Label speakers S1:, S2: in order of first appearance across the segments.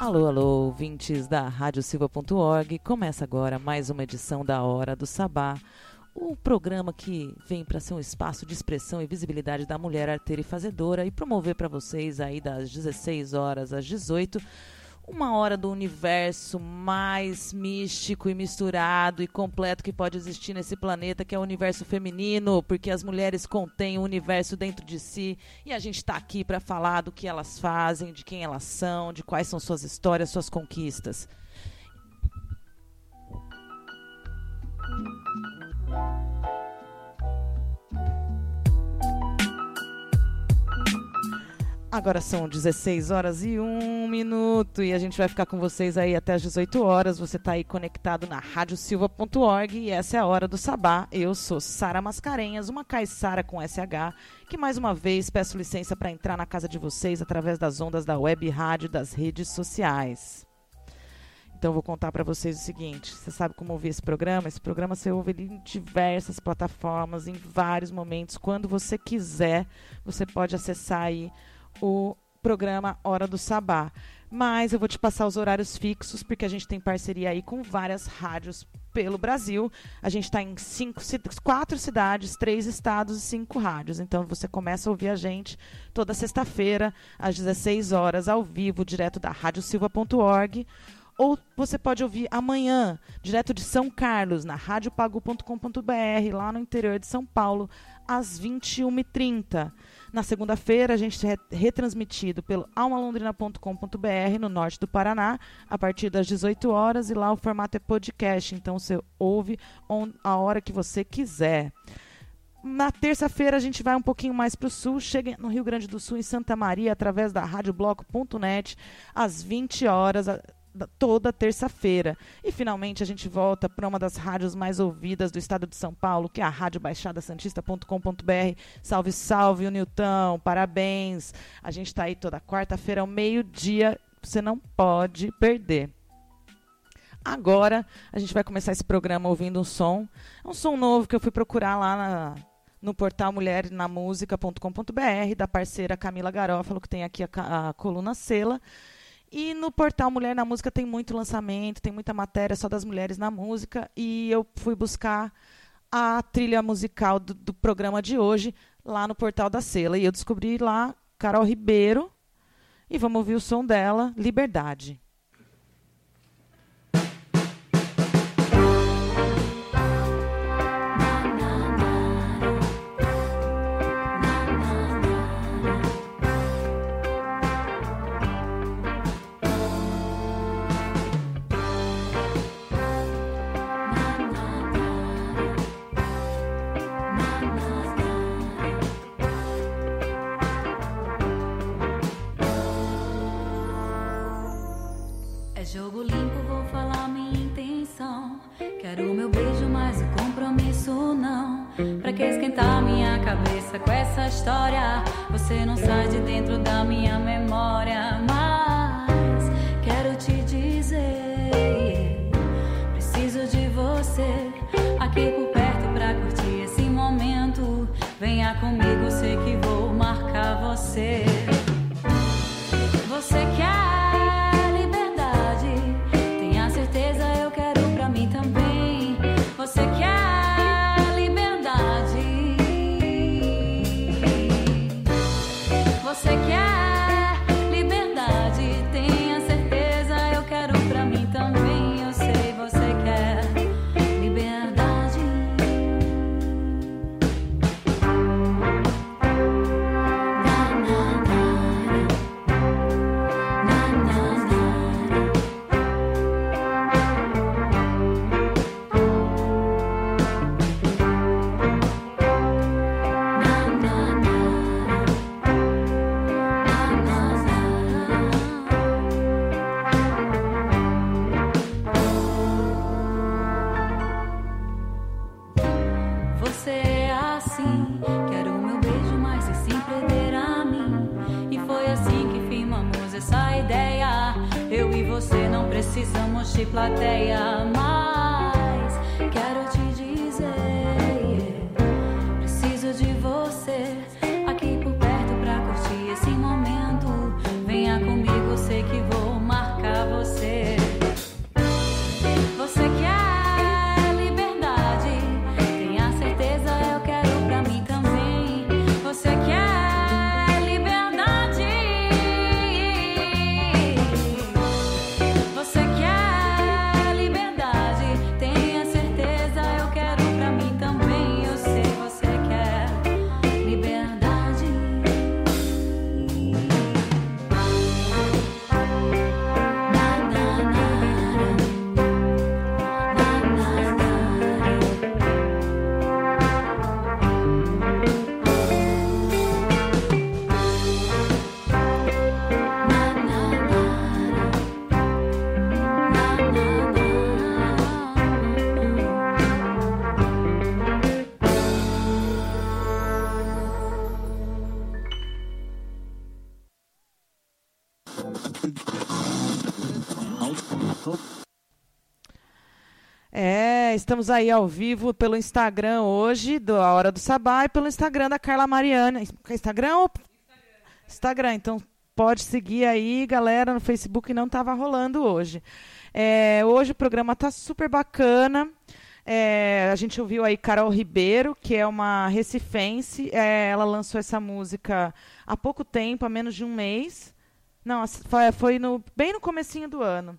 S1: Alô, alô, ouvintes da radiosilva.org. Começa agora mais uma edição da Hora do Sabá, o programa que vem para ser um espaço de expressão e visibilidade da mulher arteira e fazedora e promover para vocês aí das 16 horas às 18 uma hora do universo mais místico e misturado e completo que pode existir nesse planeta, que é o universo feminino, porque as mulheres contêm o universo dentro de si e a gente está aqui para falar do que elas fazem, de quem elas são, de quais são suas histórias, suas conquistas. Agora são 16 horas e 1 minuto e a gente vai ficar com vocês aí até as 18 horas. Você está aí conectado na radiosilva.org e essa é a hora do sabá. Eu sou Sara Mascarenhas, uma caiçara com SH, que mais uma vez peço licença para entrar na casa de vocês através das ondas da web rádio das redes sociais. Então vou contar para vocês o seguinte: você sabe como ouvir esse programa? Esse programa você ouve em diversas plataformas, em vários momentos. Quando você quiser, você pode acessar aí o programa Hora do Sabá. Mas eu vou te passar os horários fixos, porque a gente tem parceria aí com várias rádios pelo Brasil. A gente está em cinco, quatro cidades, três estados e cinco rádios. Então você começa a ouvir a gente toda sexta-feira, às 16 horas, ao vivo, direto da radiosilva.org. Ou você pode ouvir amanhã, direto de São Carlos, na radiopago.com.br, lá no interior de São Paulo, às 21h30. Na segunda-feira, a gente é retransmitido pelo almalondrina.com.br no norte do Paraná, a partir das 18 horas, e lá o formato é podcast, então você ouve a hora que você quiser. Na terça-feira a gente vai um pouquinho mais para o sul, chega no Rio Grande do Sul, em Santa Maria, através da radiobloco.net, às 20 horas toda terça-feira. E finalmente a gente volta para uma das rádios mais ouvidas do estado de São Paulo, que é a Rádio Baixada Santista.com.br. Salve, salve, o Nilton, parabéns. A gente está aí toda quarta-feira ao meio-dia, você não pode perder. Agora a gente vai começar esse programa ouvindo um som. É um som novo que eu fui procurar lá na, no portal mulhernamusica.com.br, da parceira Camila Garófalo, que tem aqui a, a coluna Sela. E no portal Mulher na Música tem muito lançamento, tem muita matéria só das mulheres na música. E eu fui buscar a trilha musical do, do programa de hoje lá no portal da Sela. E eu descobri lá Carol Ribeiro. E vamos ouvir o som dela, Liberdade.
S2: Essa história? Você não sai de dentro da minha memória.
S1: Estamos aí ao vivo pelo Instagram hoje, do A Hora do Sabá, e pelo Instagram da Carla Mariana. Instagram ou... Instagram. Instagram. Então pode seguir aí, galera, no Facebook não estava rolando hoje. É, hoje o programa está super bacana. É, a gente ouviu aí Carol Ribeiro, que é uma recifense. É, ela lançou essa música há pouco tempo, há menos de um mês. Não, foi, foi no, bem no comecinho do ano.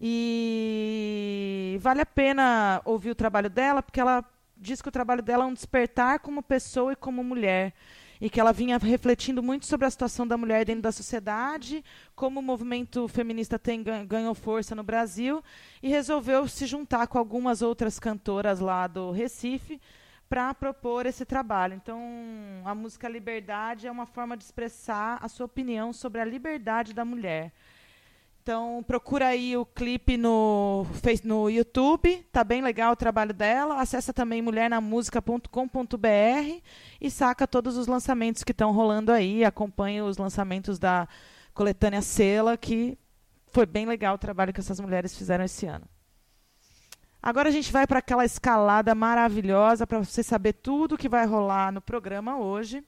S1: E vale a pena ouvir o trabalho dela, porque ela diz que o trabalho dela é um despertar como pessoa e como mulher. E que ela vinha refletindo muito sobre a situação da mulher dentro da sociedade, como o movimento feminista tem, ganhou força no Brasil, e resolveu se juntar com algumas outras cantoras lá do Recife para propor esse trabalho. Então, a música Liberdade é uma forma de expressar a sua opinião sobre a liberdade da mulher. Então procura aí o clipe no, no YouTube, tá bem legal o trabalho dela. Acessa também mulhernamusica.com.br e saca todos os lançamentos que estão rolando aí. Acompanha os lançamentos da coletânea Sela, que foi bem legal o trabalho que essas mulheres fizeram esse ano. Agora a gente vai para aquela escalada maravilhosa para você saber tudo que vai rolar no programa hoje.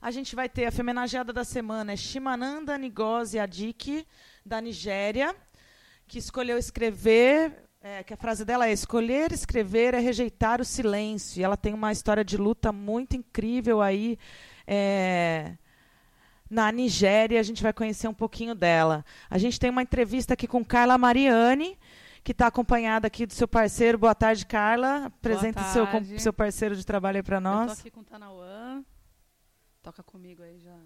S1: A gente vai ter a femenageada da semana, é Shimananda Ngozi Adichie, da Nigéria, que escolheu escrever, é, que a frase dela é escolher escrever é rejeitar o silêncio. E ela tem uma história de luta muito incrível aí é, na Nigéria. A gente vai conhecer um pouquinho dela. A gente tem uma entrevista aqui com Carla Mariani, que está acompanhada aqui do seu parceiro. Boa tarde, Carla. Apresenta o seu, seu parceiro de trabalho aí para nós.
S3: Estou aqui com o Tanauã. Toca comigo aí já.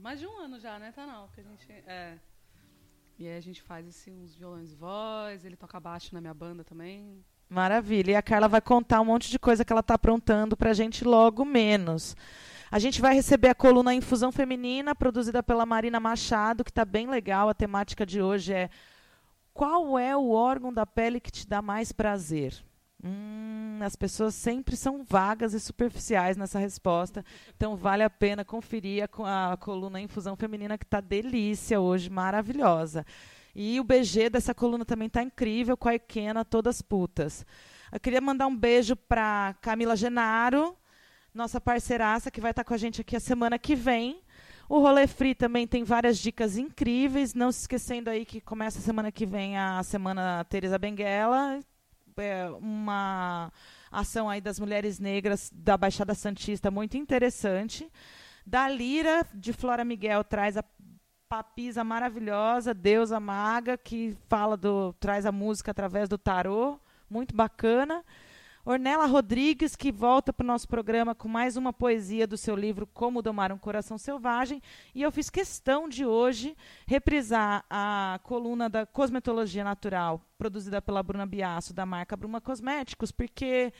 S3: Mais de um ano já, né, Tanau? Que a gente. É. E aí a gente faz assim, uns violões voz, ele toca baixo na minha banda também.
S1: Maravilha. E a Carla vai contar um monte de coisa que ela está aprontando para a gente logo menos. A gente vai receber a coluna Infusão Feminina, produzida pela Marina Machado, que está bem legal. A temática de hoje é qual é o órgão da pele que te dá mais prazer? Hum, as pessoas sempre são vagas e superficiais nessa resposta. Então vale a pena conferir a, a coluna Infusão Feminina, que está delícia hoje, maravilhosa. E o BG dessa coluna também está incrível, com a Ikena, todas putas. Eu queria mandar um beijo para Camila Genaro, nossa parceiraça, que vai estar tá com a gente aqui a semana que vem. O Rolê Free também tem várias dicas incríveis. Não se esquecendo aí que começa a semana que vem a semana Teresa Benguela é, uma ação aí das mulheres negras da Baixada Santista muito interessante. Da Lira, de Flora Miguel, traz a papisa maravilhosa, Deusa Maga, que fala do traz a música através do tarô, muito bacana. Ornella Rodrigues, que volta para o nosso programa com mais uma poesia do seu livro Como Domar um Coração Selvagem. E eu fiz questão de hoje reprisar a coluna da Cosmetologia Natural, produzida pela Bruna Biasso, da marca Bruma Cosméticos, porque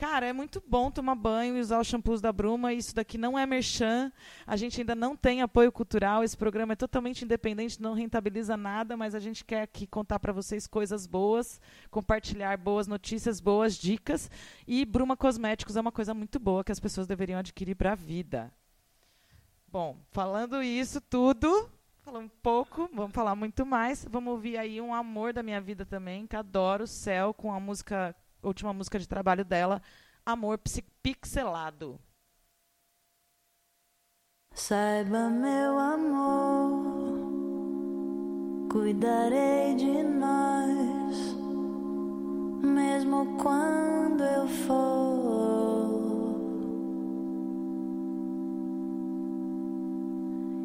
S1: Cara, é muito bom tomar banho e usar os shampoos da Bruma. Isso daqui não é merchan. A gente ainda não tem apoio cultural. Esse programa é totalmente independente, não rentabiliza nada, mas a gente quer aqui contar para vocês coisas boas, compartilhar boas notícias, boas dicas. E Bruma Cosméticos é uma coisa muito boa que as pessoas deveriam adquirir para a vida. Bom, falando isso tudo, Falou um pouco, vamos falar muito mais. Vamos ouvir aí um amor da minha vida também, que adoro, Céu, com a música, última música de trabalho dela, Amor Pixelado.
S4: Saiba, meu amor, cuidarei de nós, mesmo quando eu for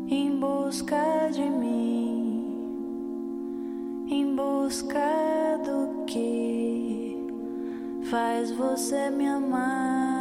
S4: em busca de mim, em busca do que faz você me amar.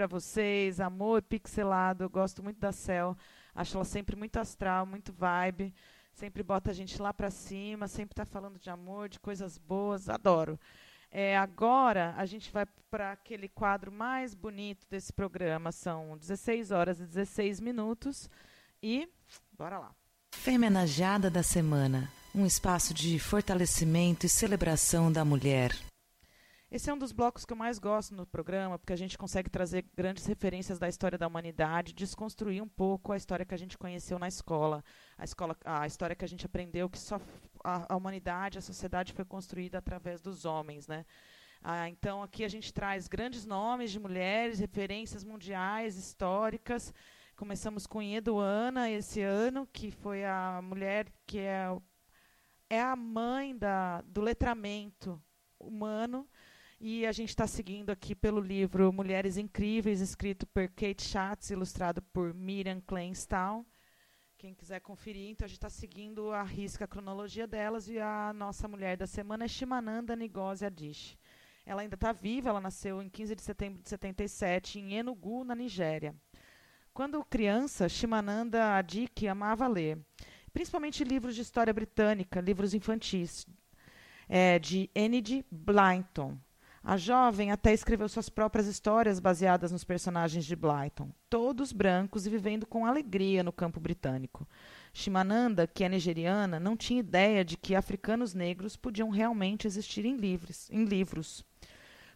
S4: Pra
S1: vocês, amor pixelado. Eu gosto muito da Cel. Acho ela sempre muito astral, muito vibe. Sempre bota a gente lá pra cima, sempre tá falando de amor, de coisas boas. Adoro. É, agora a gente vai para aquele quadro mais bonito desse programa. São 16 horas e 16 minutos. E bora lá.
S5: Femenajada da Semana um espaço de fortalecimento e celebração da mulher.
S1: Esse é um dos blocos que eu mais gosto no programa, porque a gente consegue trazer grandes referências da história da humanidade, desconstruir um pouco a história que a gente conheceu na escola. a, escola, a história que a gente aprendeu que só a, a humanidade, a sociedade foi construída através dos homens, né? Ah, então aqui a gente traz grandes nomes de mulheres, referências mundiais, históricas. Começamos com Eduana esse ano, que foi a mulher que é, é a mãe da, do letramento humano. E a gente está seguindo aqui pelo livro Mulheres Incríveis, escrito por Kate Schatz, ilustrado por Miriam Kleinstahl. Quem quiser conferir, então a gente está seguindo a risca a cronologia delas e a nossa mulher da semana é Shimananda Ngozi Adichie. Ela ainda está viva, ela nasceu em 15 de setembro de 77 em Enugu, na Nigéria. Quando criança, Shimananda Adichie amava ler, principalmente livros de história britânica, livros infantis, é, de Enid Blyton. A jovem até escreveu suas próprias histórias baseadas nos personagens de Blyton, todos brancos e vivendo com alegria no campo britânico. Shimananda, que é nigeriana, não tinha ideia de que africanos negros podiam realmente existir em, livros. Em livros.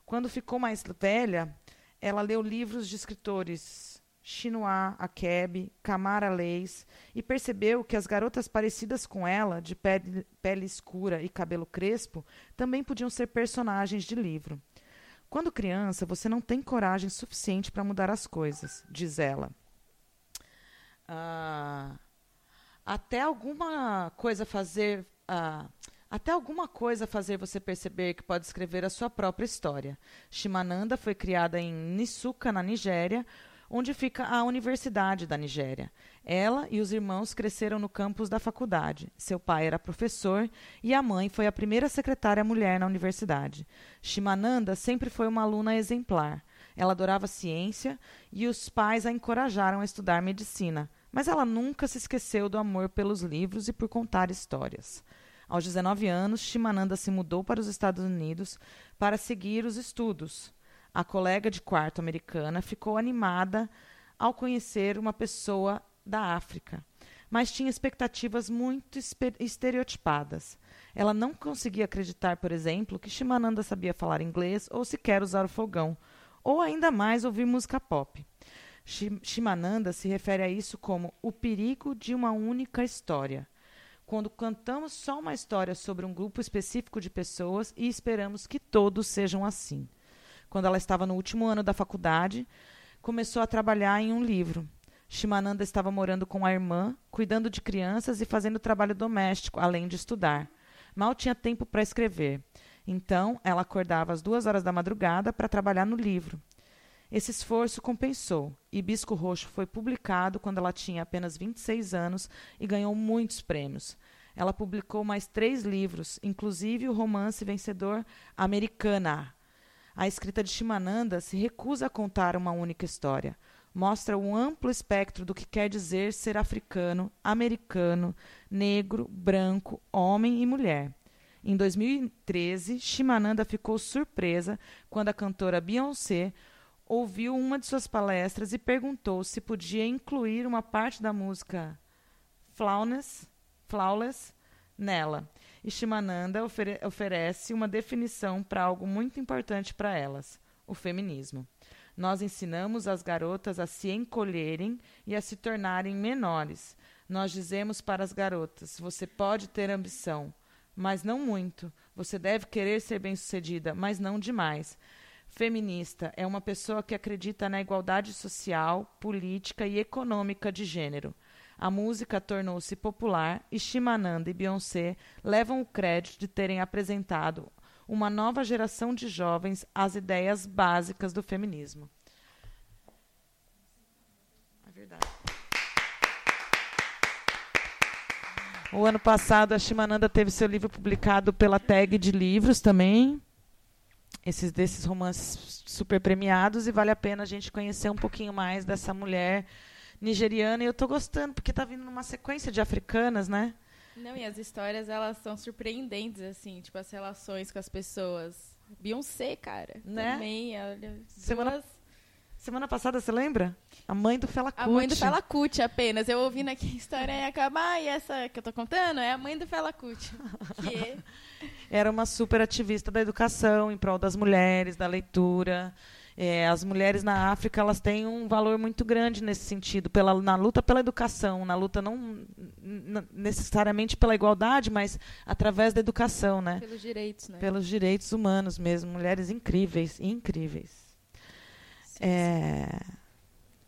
S1: Quando ficou mais velha, ela leu livros de escritores Chinua Akebe, Kamara Leis, e percebeu que as garotas parecidas com ela, de pele, pele escura e cabelo crespo, também podiam ser personagens de livro. Quando criança, você não tem coragem suficiente para mudar as coisas, diz ela. Ah, até alguma coisa fazer. Ah, até alguma coisa fazer você perceber que pode escrever a sua própria história. Shimananda foi criada em Nisuka, na Nigéria, onde fica a Universidade da Nigéria. Ela e os irmãos cresceram no campus da faculdade. Seu pai era professor e a mãe foi a primeira secretária mulher na universidade. Shimananda sempre foi uma aluna exemplar. Ela adorava ciência e os pais a encorajaram a estudar medicina, mas ela nunca se esqueceu do amor pelos livros e por contar histórias. Aos 19 anos, Shimananda se mudou para os Estados Unidos para seguir os estudos. A colega de quarto americana ficou animada ao conhecer uma pessoa da África, mas tinha expectativas muito estereotipadas. Ela não conseguia acreditar, por exemplo, que Shimananda sabia falar inglês ou sequer usar o fogão, ou ainda mais ouvir música pop. Shimananda se refere a isso como o perigo de uma única história. Quando cantamos só uma história sobre um grupo específico de pessoas e esperamos que todos sejam assim quando ela estava no último ano da faculdade, começou a trabalhar em um livro. Shimananda estava morando com a irmã, cuidando de crianças e fazendo trabalho doméstico, além de estudar. Mal tinha tempo para escrever. Então, ela acordava às duas horas da madrugada para trabalhar no livro. Esse esforço compensou. Hibisco Roxo foi publicado quando ela tinha apenas 26 anos e ganhou muitos prêmios. Ela publicou mais três livros, inclusive o romance vencedor Americana, a escrita de Shimananda se recusa a contar uma única história. Mostra um amplo espectro do que quer dizer ser africano, americano, negro, branco, homem e mulher. Em 2013, Shimananda ficou surpresa quando a cantora Beyoncé ouviu uma de suas palestras e perguntou se podia incluir uma parte da música Flawless, Flawless nela. Shimananda ofere oferece uma definição para algo muito importante para elas: o feminismo. Nós ensinamos as garotas a se encolherem e a se tornarem menores. Nós dizemos para as garotas: você pode ter ambição, mas não muito. Você deve querer ser bem-sucedida, mas não demais. Feminista é uma pessoa que acredita na igualdade social, política e econômica de gênero a música tornou-se popular e Shimananda e Beyoncé levam o crédito de terem apresentado uma nova geração de jovens às ideias básicas do feminismo. É verdade. O ano passado, a Shimananda teve seu livro publicado pela Tag de Livros também. Esses desses romances super premiados e vale a pena a gente conhecer um pouquinho mais dessa mulher nigeriana e eu tô gostando, porque tá vindo numa sequência de africanas, né?
S6: Não, e as histórias, elas são surpreendentes, assim, tipo, as relações com as pessoas. Beyoncé, cara. Né? Também, olha.
S1: Semana, duas... semana passada, você lembra? A mãe do Fela Kuti.
S6: A mãe do Fela Kuti, apenas. Eu ouvindo aqui a história ia acabar, e essa que eu tô contando é a mãe do Fela Kuti. Que...
S1: Era uma super ativista da educação, em prol das mulheres, da leitura. É, as mulheres na África elas têm um valor muito grande nesse sentido, pela, na luta pela educação, na luta não necessariamente pela igualdade, mas através da educação, né?
S6: Pelos direitos, né?
S1: Pelos direitos humanos mesmo, mulheres incríveis, incríveis. Sim, é... Sim.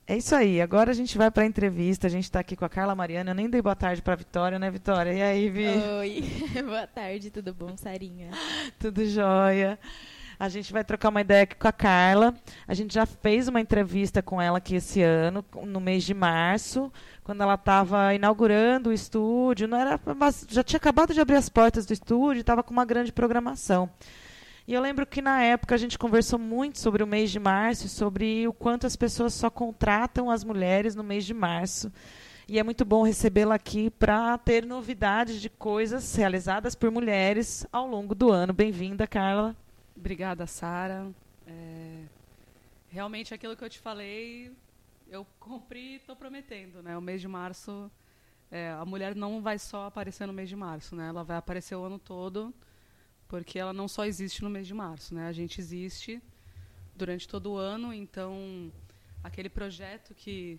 S1: É isso aí. Agora a gente vai para a entrevista. A gente está aqui com a Carla Mariana. Eu nem dei boa tarde para a Vitória, né, Vitória? E aí, Vi?
S6: Oi. boa tarde, tudo bom, Sarinha?
S1: tudo jóia. A gente vai trocar uma ideia aqui com a Carla. A gente já fez uma entrevista com ela aqui esse ano, no mês de março, quando ela estava inaugurando o estúdio. Não era, já tinha acabado de abrir as portas do estúdio, estava com uma grande programação. E eu lembro que na época a gente conversou muito sobre o mês de março, sobre o quanto as pessoas só contratam as mulheres no mês de março. E é muito bom recebê-la aqui para ter novidades de coisas realizadas por mulheres ao longo do ano. Bem-vinda, Carla.
S3: Obrigada, Sara. É, realmente aquilo que eu te falei, eu cumpri e estou prometendo. Né? O mês de março, é, a mulher não vai só aparecer no mês de março, né? ela vai aparecer o ano todo porque ela não só existe no mês de março, né? A gente existe durante todo o ano, então aquele projeto que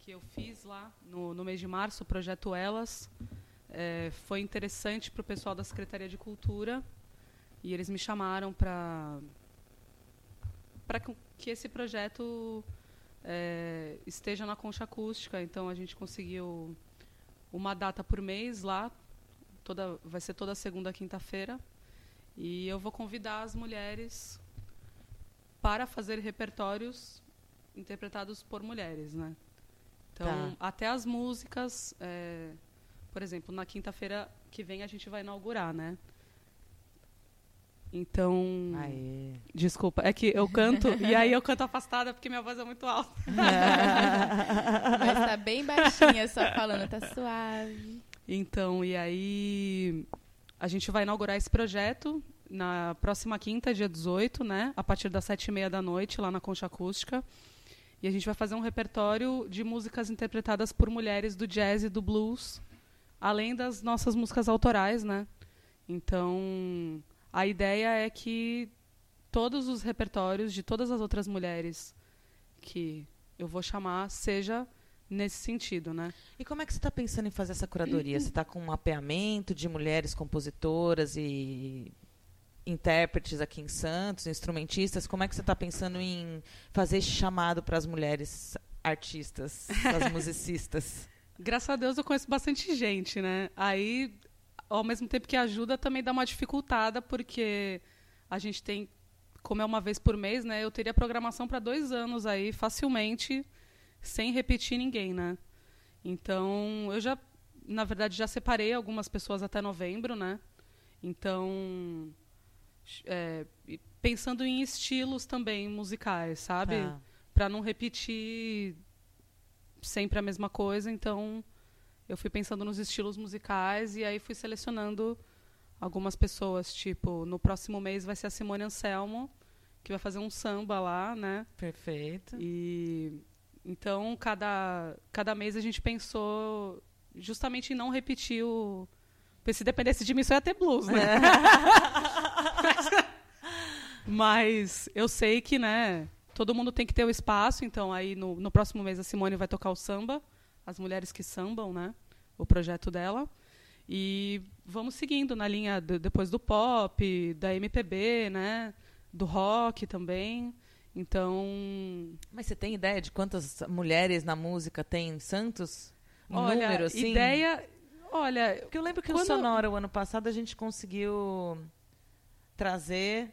S3: que eu fiz lá no, no mês de março, o projeto Elas, é, foi interessante para o pessoal da Secretaria de Cultura e eles me chamaram para para que esse projeto é, esteja na concha acústica. Então a gente conseguiu uma data por mês lá toda, vai ser toda segunda quinta-feira. E eu vou convidar as mulheres para fazer repertórios interpretados por mulheres, né? Então, tá. até as músicas, é, por exemplo, na quinta-feira que vem a gente vai inaugurar, né? Então,
S1: Aê.
S3: desculpa, é que eu canto e aí eu canto afastada porque minha voz é muito alta.
S6: Mas tá bem baixinha só falando, tá suave.
S3: Então, e aí a gente vai inaugurar esse projeto na próxima quinta, dia 18, né? A partir das sete e meia da noite, lá na Concha Acústica. E a gente vai fazer um repertório de músicas interpretadas por mulheres do jazz e do blues, além das nossas músicas autorais, né? Então, a ideia é que todos os repertórios de todas as outras mulheres que eu vou chamar seja nesse sentido, né?
S1: E como é que você está pensando em fazer essa curadoria? Você está com um mapeamento de mulheres compositoras e intérpretes aqui em Santos, instrumentistas? Como é que você está pensando em fazer esse chamado para as mulheres artistas, as musicistas?
S3: Graças a Deus eu conheço bastante gente, né? Aí, ao mesmo tempo que ajuda, também dá uma dificultada, porque a gente tem, como é uma vez por mês, né? Eu teria programação para dois anos aí, facilmente sem repetir ninguém, né? Então, eu já, na verdade, já separei algumas pessoas até novembro, né? Então, é, pensando em estilos também musicais, sabe? Tá. Para não repetir sempre a mesma coisa, então eu fui pensando nos estilos musicais e aí fui selecionando algumas pessoas, tipo, no próximo mês vai ser a Simone Anselmo, que vai fazer um samba lá, né?
S1: Perfeito.
S3: E então, cada, cada mês a gente pensou justamente em não repetir o. Porque se dependesse de mim, só ia ter blues, né? É. Mas eu sei que, né, todo mundo tem que ter o espaço, então aí no, no próximo mês a Simone vai tocar o samba, as mulheres que sambam, né? O projeto dela. E vamos seguindo na linha do, depois do pop, da MPB, né? Do rock também. Então.
S1: Mas você tem ideia de quantas mulheres na música tem em Santos?
S3: Um olha, número assim? Ideia. Olha.
S1: Porque eu lembro que quando... o Sonora, o ano passado, a gente conseguiu trazer.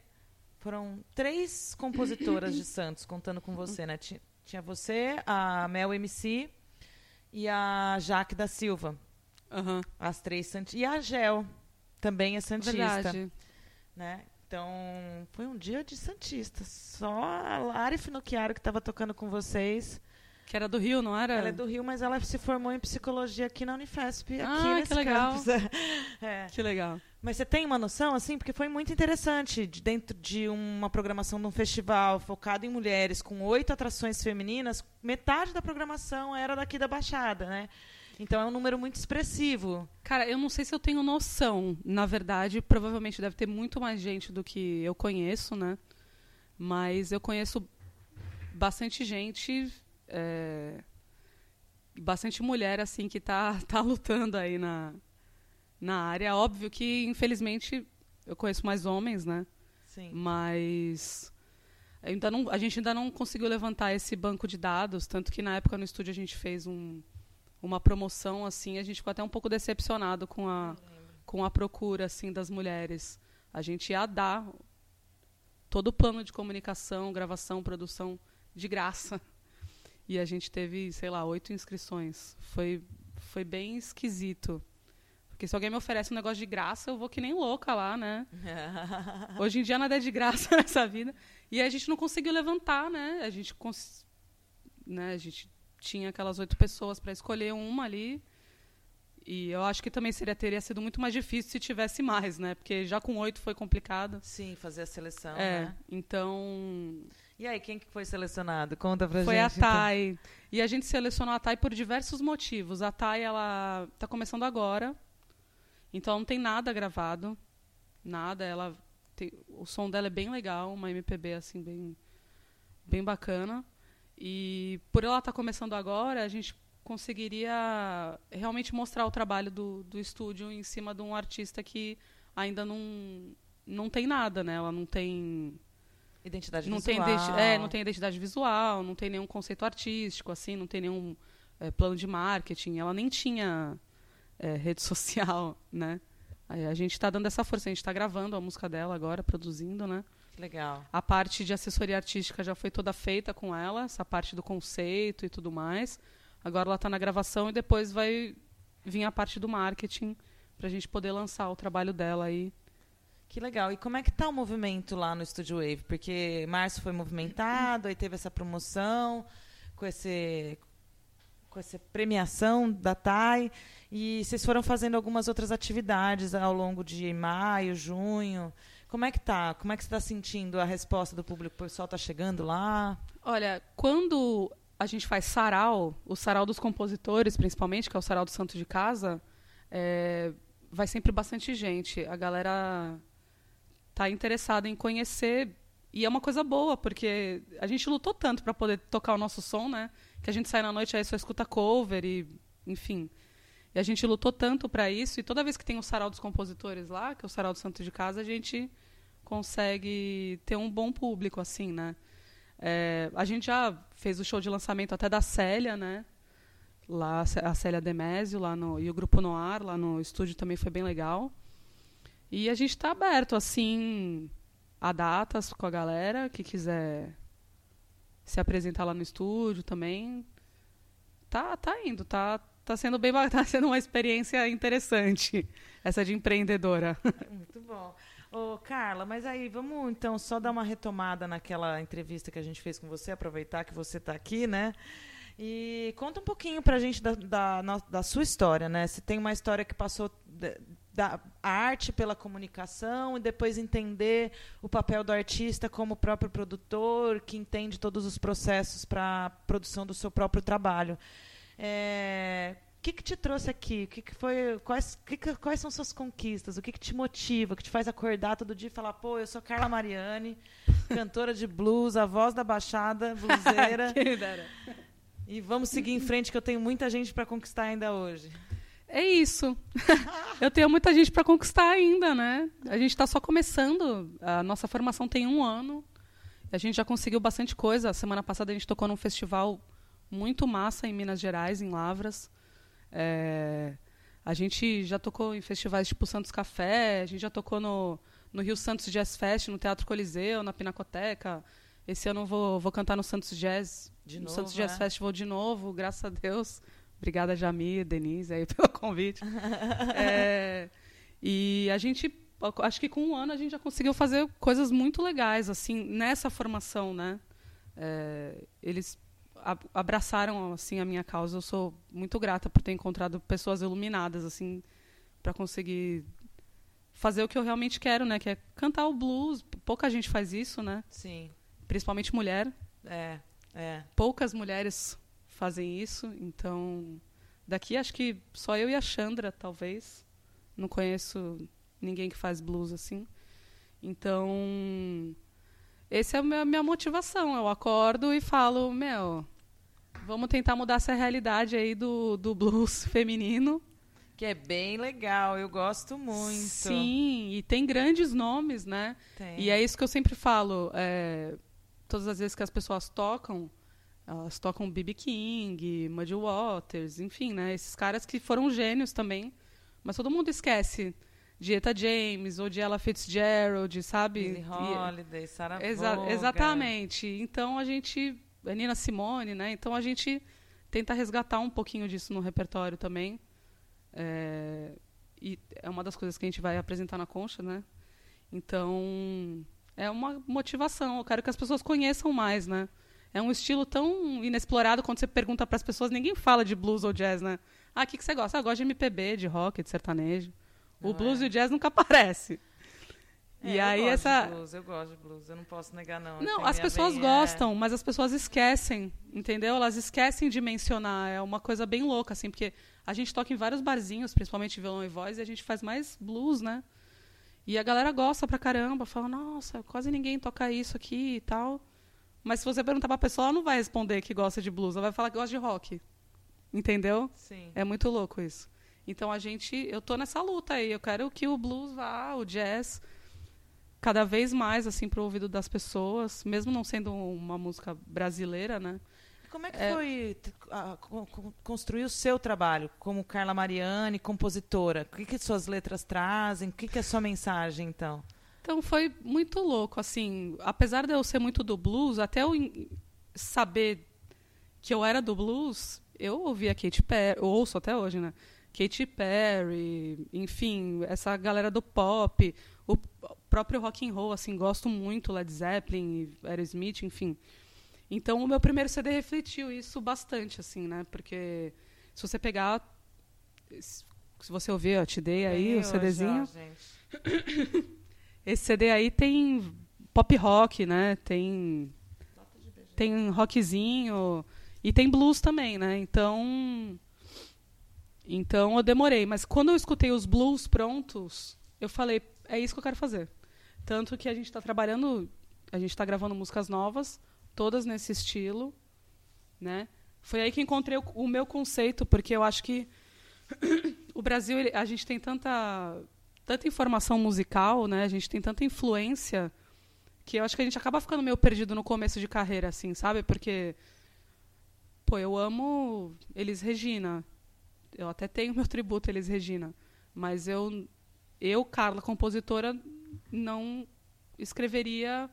S1: Foram três compositoras de Santos, contando com você, né? Tinha você, a Mel MC e a Jaque da Silva.
S3: Uhum.
S1: As três Santistas. E a Gel, também é Santista.
S3: Verdade.
S1: Né? Então, foi um dia de Santista. Só a Lari Finocchiaro que estava tocando com vocês.
S3: Que era do Rio, não era?
S1: Ela é do Rio, mas ela se formou em psicologia aqui na Unifesp,
S3: ah,
S1: aqui nesse
S3: que legal.
S1: É.
S3: Que legal.
S1: Mas você tem uma noção, assim, porque foi muito interessante, de dentro de uma programação de um festival focado em mulheres, com oito atrações femininas, metade da programação era daqui da Baixada, né? Então é um número muito expressivo.
S3: Cara, eu não sei se eu tenho noção. Na verdade, provavelmente deve ter muito mais gente do que eu conheço, né? Mas eu conheço bastante gente, é, bastante mulher assim que está tá lutando aí na, na área. Óbvio que, infelizmente, eu conheço mais homens, né?
S1: Sim.
S3: Mas ainda não, a gente ainda não conseguiu levantar esse banco de dados, tanto que na época no estúdio a gente fez um, uma promoção assim, a gente ficou até um pouco decepcionado com a com a procura assim das mulheres. A gente ia dar todo o plano de comunicação, gravação, produção de graça. E a gente teve, sei lá, oito inscrições. Foi, foi bem esquisito. Porque se alguém me oferece um negócio de graça, eu vou que nem louca lá, né? Hoje em dia nada é de graça nessa vida. E a gente não conseguiu levantar, né? A gente, cons... né? a gente tinha aquelas oito pessoas para escolher uma ali. E eu acho que também seria, teria sido muito mais difícil se tivesse mais, né? Porque já com oito foi complicado.
S1: Sim, fazer a seleção.
S3: É,
S1: né?
S3: então.
S1: E aí, quem que foi selecionado? Conta pra
S3: foi
S1: gente.
S3: Foi a Thay. Então. E a gente selecionou a Thay por diversos motivos. A Thay, ela tá começando agora. Então não tem nada gravado. Nada. Ela tem, o som dela é bem legal, uma MPB assim bem bem bacana. E por ela estar tá começando agora, a gente conseguiria realmente mostrar o trabalho do, do estúdio em cima de um artista que ainda não não tem nada, né? Ela não tem
S1: identidade
S3: não
S1: visual.
S3: Tem, é, não tem identidade visual, não tem nenhum conceito artístico, assim, não tem nenhum é, plano de marketing. Ela nem tinha é, rede social, né? A gente está dando essa força, a gente está gravando a música dela agora, produzindo, né?
S1: Legal.
S3: A parte de assessoria artística já foi toda feita com ela, essa parte do conceito e tudo mais. Agora ela está na gravação e depois vai vir a parte do marketing para a gente poder lançar o trabalho dela aí.
S1: Que legal. E como é que está o movimento lá no Studio Wave? Porque março foi movimentado, aí teve essa promoção com esse com essa premiação da TAI e vocês foram fazendo algumas outras atividades ao longo de maio, junho. Como é que tá? Como é que você está sentindo a resposta do público? O pessoal está chegando lá?
S3: Olha, quando a gente faz sarau, o sarau dos compositores, principalmente, que é o sarau do Santo de Casa, é, vai sempre bastante gente. A galera tá interessada em conhecer e é uma coisa boa porque a gente lutou tanto para poder tocar o nosso som, né? Que a gente sai na noite aí só escuta cover e, enfim. E a gente lutou tanto para isso e toda vez que tem o sarau dos compositores lá, que é o sarau do Santo de Casa, a gente consegue ter um bom público assim, né? É, a gente já fez o show de lançamento até da Célia, né? Lá, a Célia Demésio, lá no, e o Grupo Noir, lá no estúdio também foi bem legal. E a gente está aberto, assim, a datas com a galera que quiser se apresentar lá no estúdio também. Tá, tá indo, tá, tá sendo bem tá sendo uma experiência interessante essa de empreendedora.
S1: Muito bom. Ô, Carla, mas aí vamos então só dar uma retomada naquela entrevista que a gente fez com você, aproveitar que você está aqui, né? E conta um pouquinho para a gente da, da, da, sua história, né? Você tem uma história que passou da arte pela comunicação e depois entender o papel do artista como próprio produtor, que entende todos os processos para a produção do seu próprio trabalho. É, que, que te trouxe aqui? O que, que foi? Quais, que, quais são suas conquistas? O que, que te motiva? O que te faz acordar todo dia e falar, pô, eu sou Carla Mariani, cantora de blues, a voz da Baixada, bluseira. e vamos seguir em frente, que eu tenho muita gente para conquistar ainda hoje.
S3: É isso. eu tenho muita gente para conquistar ainda, né? A gente está só começando. A nossa formação tem um ano. A gente já conseguiu bastante coisa. A semana passada a gente tocou num festival muito massa em Minas Gerais, em Lavras. É, a gente já tocou em festivais tipo Santos Café, a gente já tocou no, no Rio Santos Jazz Fest, no Teatro Coliseu, na Pinacoteca. Esse ano eu vou, vou cantar no Santos Jazz,
S1: de
S3: no
S1: novo,
S3: Santos Jazz
S1: é?
S3: Festival de novo, graças a Deus. Obrigada, Jamir, Denise, aí, pelo convite. é, e a gente, acho que com um ano a gente já conseguiu fazer coisas muito legais, assim, nessa formação, né? É, eles abraçaram assim a minha causa. Eu sou muito grata por ter encontrado pessoas iluminadas assim para conseguir fazer o que eu realmente quero, né, que é cantar o blues. Pouca gente faz isso, né?
S1: Sim.
S3: Principalmente mulher.
S1: É, é.
S3: Poucas mulheres fazem isso, então daqui acho que só eu e a Chandra, talvez. Não conheço ninguém que faz blues assim. Então, essa é a minha, motivação. Eu acordo e falo, meu, vamos tentar mudar essa realidade aí do, do blues feminino.
S1: Que é bem legal, eu gosto muito.
S3: Sim, e tem grandes nomes, né? Tem. E é isso que eu sempre falo. É, todas as vezes que as pessoas tocam, elas tocam B.B. King, Muddy Waters, enfim, né? Esses caras que foram gênios também. Mas todo mundo esquece de Eta James ou de Ella Fitzgerald, sabe?
S1: Billie Holiday, Sarah
S3: Exa. Exatamente. Então a gente... A Nina Simone, né? Então a gente tenta resgatar um pouquinho disso no repertório também. É, e é uma das coisas que a gente vai apresentar na concha, né? Então, é uma motivação. Eu quero que as pessoas conheçam mais, né? É um estilo tão inexplorado quando você pergunta para as pessoas, ninguém fala de blues ou jazz, né? Ah, o que, que você gosta? Ah, eu gosto de MPB, de rock, de sertanejo. Não o blues é. e o jazz nunca aparece.
S1: É, e aí eu gosto essa. De blues, eu gosto de blues, eu não posso negar, não.
S3: Não, as pessoas gostam, é... mas as pessoas esquecem, entendeu? Elas esquecem de mencionar. É uma coisa bem louca, assim, porque a gente toca em vários barzinhos, principalmente violão e voz, e a gente faz mais blues, né? E a galera gosta pra caramba, fala, nossa, quase ninguém toca isso aqui e tal. Mas se você perguntar pra pessoa, ela não vai responder que gosta de blues, ela vai falar que gosta de rock. Entendeu?
S1: Sim.
S3: É muito louco isso. Então a gente, eu tô nessa luta aí. Eu quero que o blues vá, o jazz, cada vez mais assim pro ouvido das pessoas, mesmo não sendo uma música brasileira, né?
S1: Como é que é... foi a, construir o seu trabalho como Carla Mariani, compositora? O que, que suas letras trazem? O que, que é a sua mensagem, então?
S3: Então foi muito louco, assim, apesar de eu ser muito do blues, até eu saber que eu era do blues, eu ouvia Katy Perry, eu ouço até hoje, né? Katy Perry, enfim, essa galera do pop, o próprio rock and roll, assim, gosto muito Led Zeppelin, Aerosmith, enfim. Então o meu primeiro CD refletiu isso bastante, assim, né? Porque se você pegar, se você ouvir, eu te dei aí o CDzinho. Já, Esse CD aí tem pop rock, né? Tem tem rockzinho e tem blues também, né? Então então eu demorei, mas quando eu escutei os blues prontos, eu falei, é isso que eu quero fazer. Tanto que a gente está trabalhando, a gente está gravando músicas novas, todas nesse estilo, né? Foi aí que encontrei o, o meu conceito, porque eu acho que o Brasil, ele, a gente tem tanta tanta informação musical, né? A gente tem tanta influência que eu acho que a gente acaba ficando meio perdido no começo de carreira, assim, sabe? Porque, pô, eu amo Elis Regina. Eu até tenho meu tributo Elis Regina. Mas eu, eu, Carla, compositora, não escreveria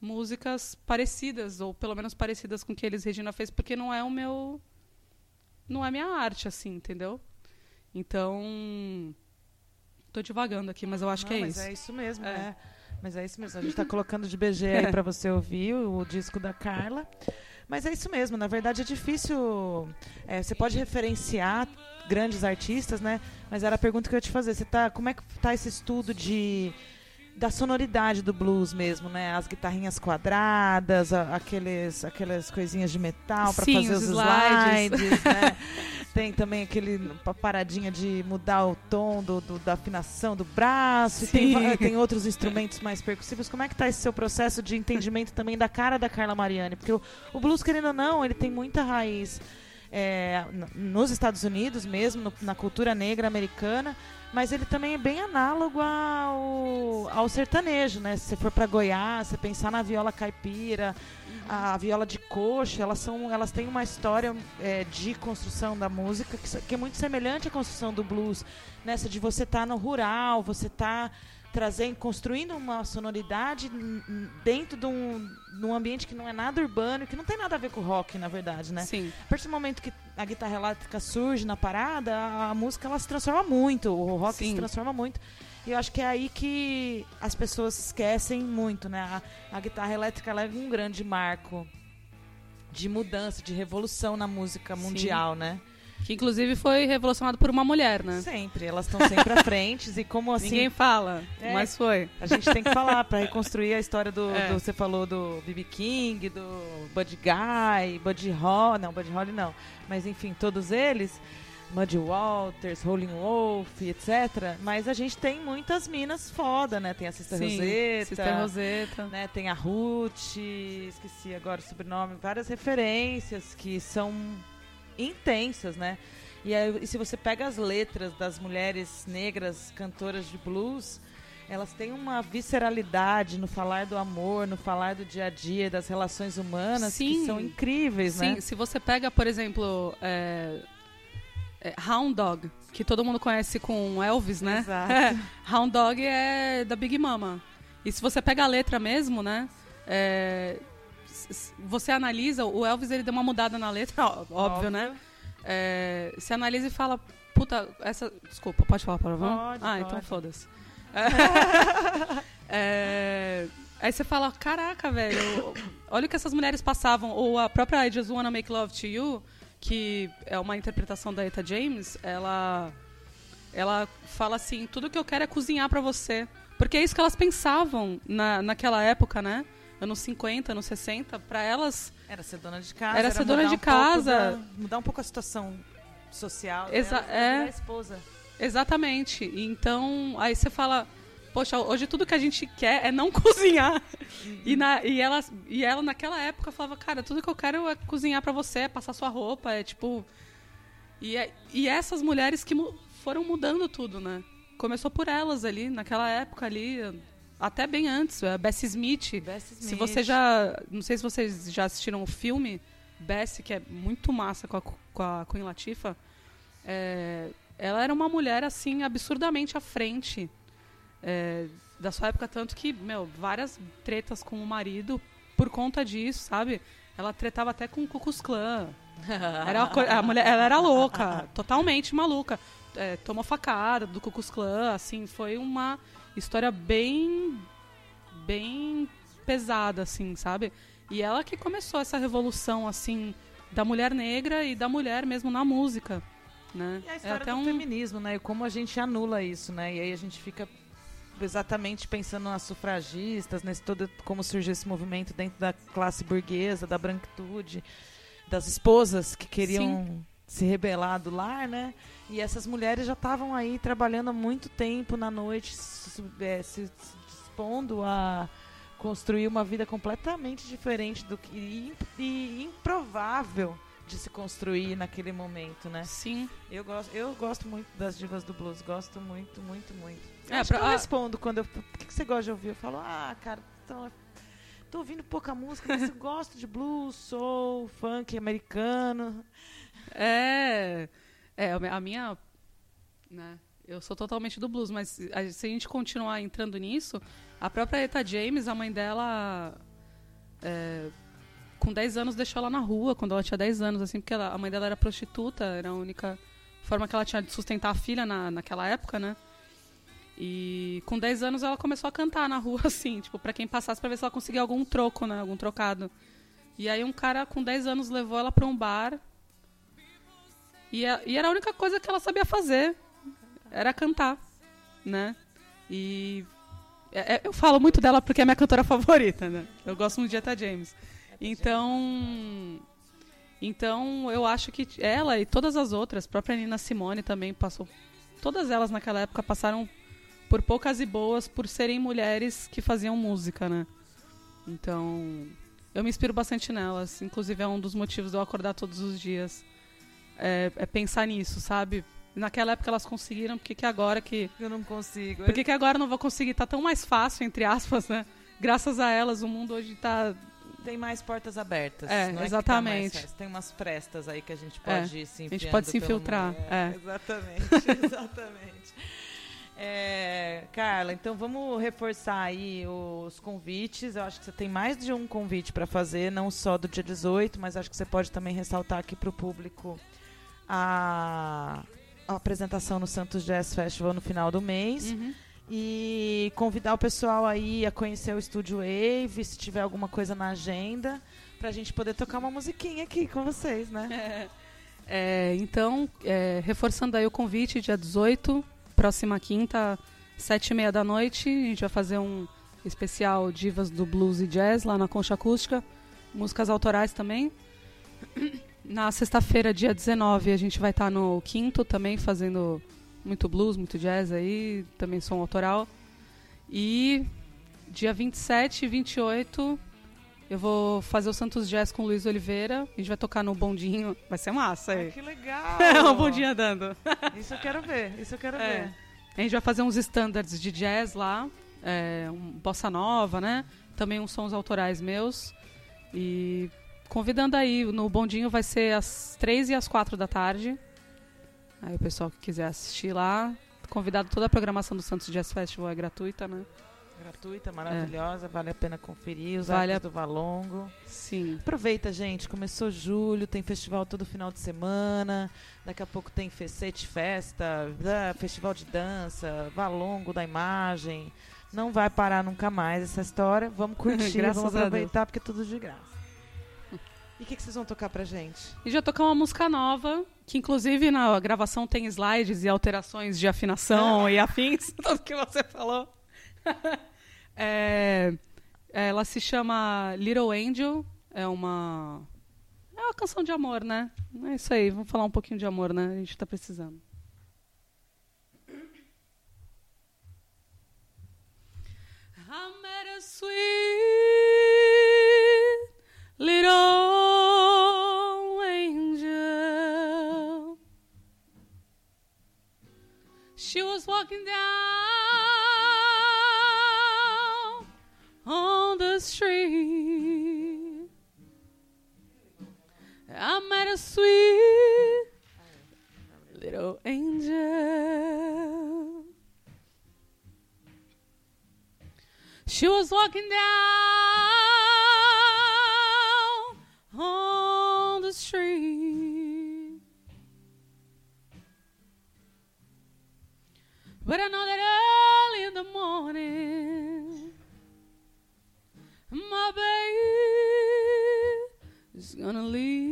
S3: músicas parecidas, ou pelo menos parecidas com o que Elis Regina fez, porque não é o meu. Não é minha arte, assim, entendeu? Então Tô devagando aqui, mas eu acho
S1: Não,
S3: que é
S1: mas
S3: isso.
S1: é isso mesmo, é. é. Mas é isso mesmo. A gente está colocando de BG aí para você ouvir o, o, disco da Carla. Mas é isso mesmo. Na verdade, é difícil. É, você pode referenciar grandes artistas, né? Mas era a pergunta que eu ia te fazer. Você tá, como é que tá esse estudo de da sonoridade do blues mesmo, né? As guitarrinhas quadradas, a, aqueles, aquelas coisinhas de metal para fazer os, slides, slides né? Tem também aquele paradinha de mudar o tom do, do da afinação do braço. Tem, tem outros instrumentos mais percussivos. Como é que tá esse seu processo de entendimento também da cara da Carla Mariani? Porque o, o blues, querendo ou não, ele tem muita raiz é, nos Estados Unidos mesmo, no, na cultura negra americana, mas ele também é bem análogo ao, ao sertanejo, né? Se você for para Goiás, você pensar na viola caipira, a viola de coxa, elas, são, elas têm uma história é, de construção da música que, que, é muito semelhante à construção do blues, nessa de você estar tá no rural, você estar... Tá trazendo, construindo uma sonoridade dentro de um, de um ambiente que não é nada urbano, que não tem nada a ver com rock, na verdade, né?
S3: Sim.
S1: A partir do momento que a guitarra elétrica surge na parada, a, a música ela se transforma muito, o rock Sim. se transforma muito. E eu acho que é aí que as pessoas esquecem muito, né? A, a guitarra elétrica ela é um grande marco de mudança, de revolução na música mundial, Sim. né?
S3: Que inclusive foi revolucionado por uma mulher, né?
S1: Sempre, elas estão sempre à frente e como assim.
S3: Ninguém fala, é, mas foi.
S1: A gente tem que falar para reconstruir a história do, é. do, Você falou do B.B. King, do Buddy Guy, Buddy Holly. Não, Buddy Holly não. Mas enfim, todos eles. Muddy Walters, Rolling Wolf, etc. Mas a gente tem muitas minas foda, né? Tem a Sister
S3: Sim,
S1: Rosetta.
S3: Sister Rosetta.
S1: Né? Tem a Ruth, esqueci agora o sobrenome. Várias referências que são intensas, né? E, aí, e se você pega as letras das mulheres negras cantoras de blues, elas têm uma visceralidade no falar do amor, no falar do dia a dia, das relações humanas,
S3: Sim.
S1: que são incríveis,
S3: Sim,
S1: né?
S3: se você pega, por exemplo, é, é, Hound Dog, que todo mundo conhece com Elvis, né?
S1: Exato.
S3: Hound Dog é da Big Mama. E se você pega a letra mesmo, né? é, você analisa, o Elvis ele deu uma mudada na letra, ó- óbvio, né? É, você analisa e fala, puta, essa. Desculpa, pode falar?
S1: Pode,
S3: ah,
S1: pode.
S3: então foda-se. É, aí você fala, caraca, velho, olha o que essas mulheres passavam. Ou a própria I Just Wanna Make Love to You, que é uma interpretação da Eta James, ela, ela fala assim, tudo que eu quero é cozinhar pra você. Porque é isso que elas pensavam na, naquela época, né? Anos 50, anos 60, pra elas
S1: Era ser dona de casa.
S3: Era ser dona de
S1: um
S3: casa.
S1: da- mudar um pouco a situação social.
S3: Exa-
S1: dela,
S3: é.
S1: esposa.
S3: Exatamente. Então, aí você fala, poxa, hoje tudo que a gente quer é não cozinhar. E, na, e, ela, e ela, naquela época, falava, cara, tudo que eu quero é cozinhar pra você, é passar sua roupa, é tipo. E, é- e essas mulheres que mu- foram mudando tudo, né? Começou por elas ali, naquela época ali, até bem antes. A Bessie Smith.
S1: Bessie
S3: Se
S1: Smith.
S3: você já. Não sei se vocês já assistiram o filme Bessie, que é muito massa com a, com a Queen Latifah. É, ela era uma mulher, assim, absurdamente à frente é, da sua época, tanto que, meu, várias tretas com o marido por conta disso, sabe? Ela tretava até com o Klux Klan. Era a mulher, ela era louca, totalmente maluca. É, tomou facada do Klux Klan, assim, foi uma história bem bem pesada, assim, sabe? E ela que começou essa revolução, assim, da mulher negra e da mulher mesmo na música, né?
S1: E a
S3: É
S1: história
S3: até
S1: do
S3: um
S1: feminismo, né? E como a gente anula isso, né? E aí a gente fica exatamente pensando nas sufragistas, nesse todo como surgiu esse movimento dentro da classe burguesa, da branquitude, das esposas que queriam se rebelar do lar, né? E essas mulheres já estavam aí trabalhando há muito tempo na noite, se, é, se- dispondo a construir uma vida completamente diferente do que e, e improvável de se construir naquele momento, né?
S3: Sim.
S1: Eu gosto, eu gosto muito das divas do blues, gosto muito, muito, muito.
S3: É,
S1: Acho
S3: pra-
S1: eu respondo quando eu. O que, que você gosta de ouvir? Eu falo, ah, cara, então, tô ouvindo pouca música, mas eu gosto de blues, soul, funk americano.
S3: É, é a minha, né? Eu sou totalmente do blues, mas a- se a gente continuar entrando nisso, a própria Eta James, a mãe dela, é, com 10 anos deixou ela na rua, quando ela tinha 10 anos, assim, porque ela- a mãe dela era prostituta, era a única forma que ela tinha de sustentar a filha na, naquela época, né? E com 10 anos ela começou a cantar na rua, assim, tipo, pra quem passasse pra ver se ela conseguia algum troco, né? Algum trocado. E aí um cara com 10 anos levou ela pra um bar e, a- e era a única coisa que ela sabia fazer. Era cantar, né? E é- é- eu falo muito dela porque é minha cantora favorita, né? Eu gosto muito de Etta James. Então, então eu acho que ela e todas as outras, própria Nina Simone também passou, todas elas naquela época passaram por poucas e boas por serem mulheres que faziam música, né? Então, eu me inspiro bastante nelas. Inclusive, é um dos motivos de eu acordar todos os dias. É, é pensar nisso, sabe? Naquela época elas conseguiram, por que, agora que.
S1: Eu não consigo.
S3: Por que, agora não vou conseguir? Tá tão mais fácil, entre aspas, né? Graças a elas, o mundo hoje tá.
S1: Tem mais portas abertas.
S3: É,
S1: não
S3: exatamente.
S1: que tá mais tem umas frestas aí que a gente
S3: É,
S1: pode ir se
S3: a gente pode se infiltrar,
S1: mundo.
S3: é.
S1: Exatamente, exatamente. É, Carla, então vamos reforçar aí os convites. Eu acho que você tem mais de um convite para fazer, não só do dia 18, mas acho que você pode também ressaltar aqui para o público a, a apresentação no Santos Jazz Festival no final do mês.
S3: Uhum.
S1: E convidar o pessoal aí a conhecer o Estúdio Wave, se tiver alguma coisa na agenda, pra gente poder tocar uma musiquinha aqui com vocês, né?
S3: É, então, é, reforçando aí o convite, dia 18, próxima quinta, sete e meia da noite, a gente vai fazer um especial Divas do Blues e Jazz lá na Concha Acústica, músicas autorais também. Na sexta-feira, dia 19, a gente vai estar tá no Quinto também, fazendo muito blues, muito jazz aí, também som autoral. E dia 27 e 28 eu vou fazer o Santos Jazz com o Luiz Oliveira. A gente vai tocar no bondinho. Vai ser massa aí.
S1: Ah, que legal!
S3: É, um bondinho andando.
S1: Isso eu quero ver, isso eu quero é. ver.
S3: A gente vai fazer uns standards de jazz lá, é, um bossa nova, né? Também uns sons autorais meus. E convidando aí, no bondinho vai ser às três e às quatro da tarde. Aí o pessoal que quiser assistir lá, convidado toda a programação do Santos Jazz Festival é gratuita, né?
S1: Gratuita, maravilhosa, é. vale a pena conferir os vale a... do Valongo.
S3: Sim.
S1: Aproveita, gente, começou julho, tem festival todo final de semana, daqui a pouco tem Fecete Festa, festival de dança, Valongo da Imagem. Não vai parar nunca mais essa história. Vamos curtir, vamos aproveitar, porque é tudo de graça. E o que, que, vocês vão tocar pra gente?
S3: E já tocar uma música nova, que inclusive na gravação tem slides e alterações de afinação e afins, tudo que você falou. É, ela se chama Little Angel. É uma. É uma canção de amor, né? É isso aí, vamos falar um pouquinho de amor, né? A gente está precisando. I met a sweet little She was walking down. on the street. I met a sweet little angel. She was walking down on the street. But I know that early in the morning my baby is gonna leave.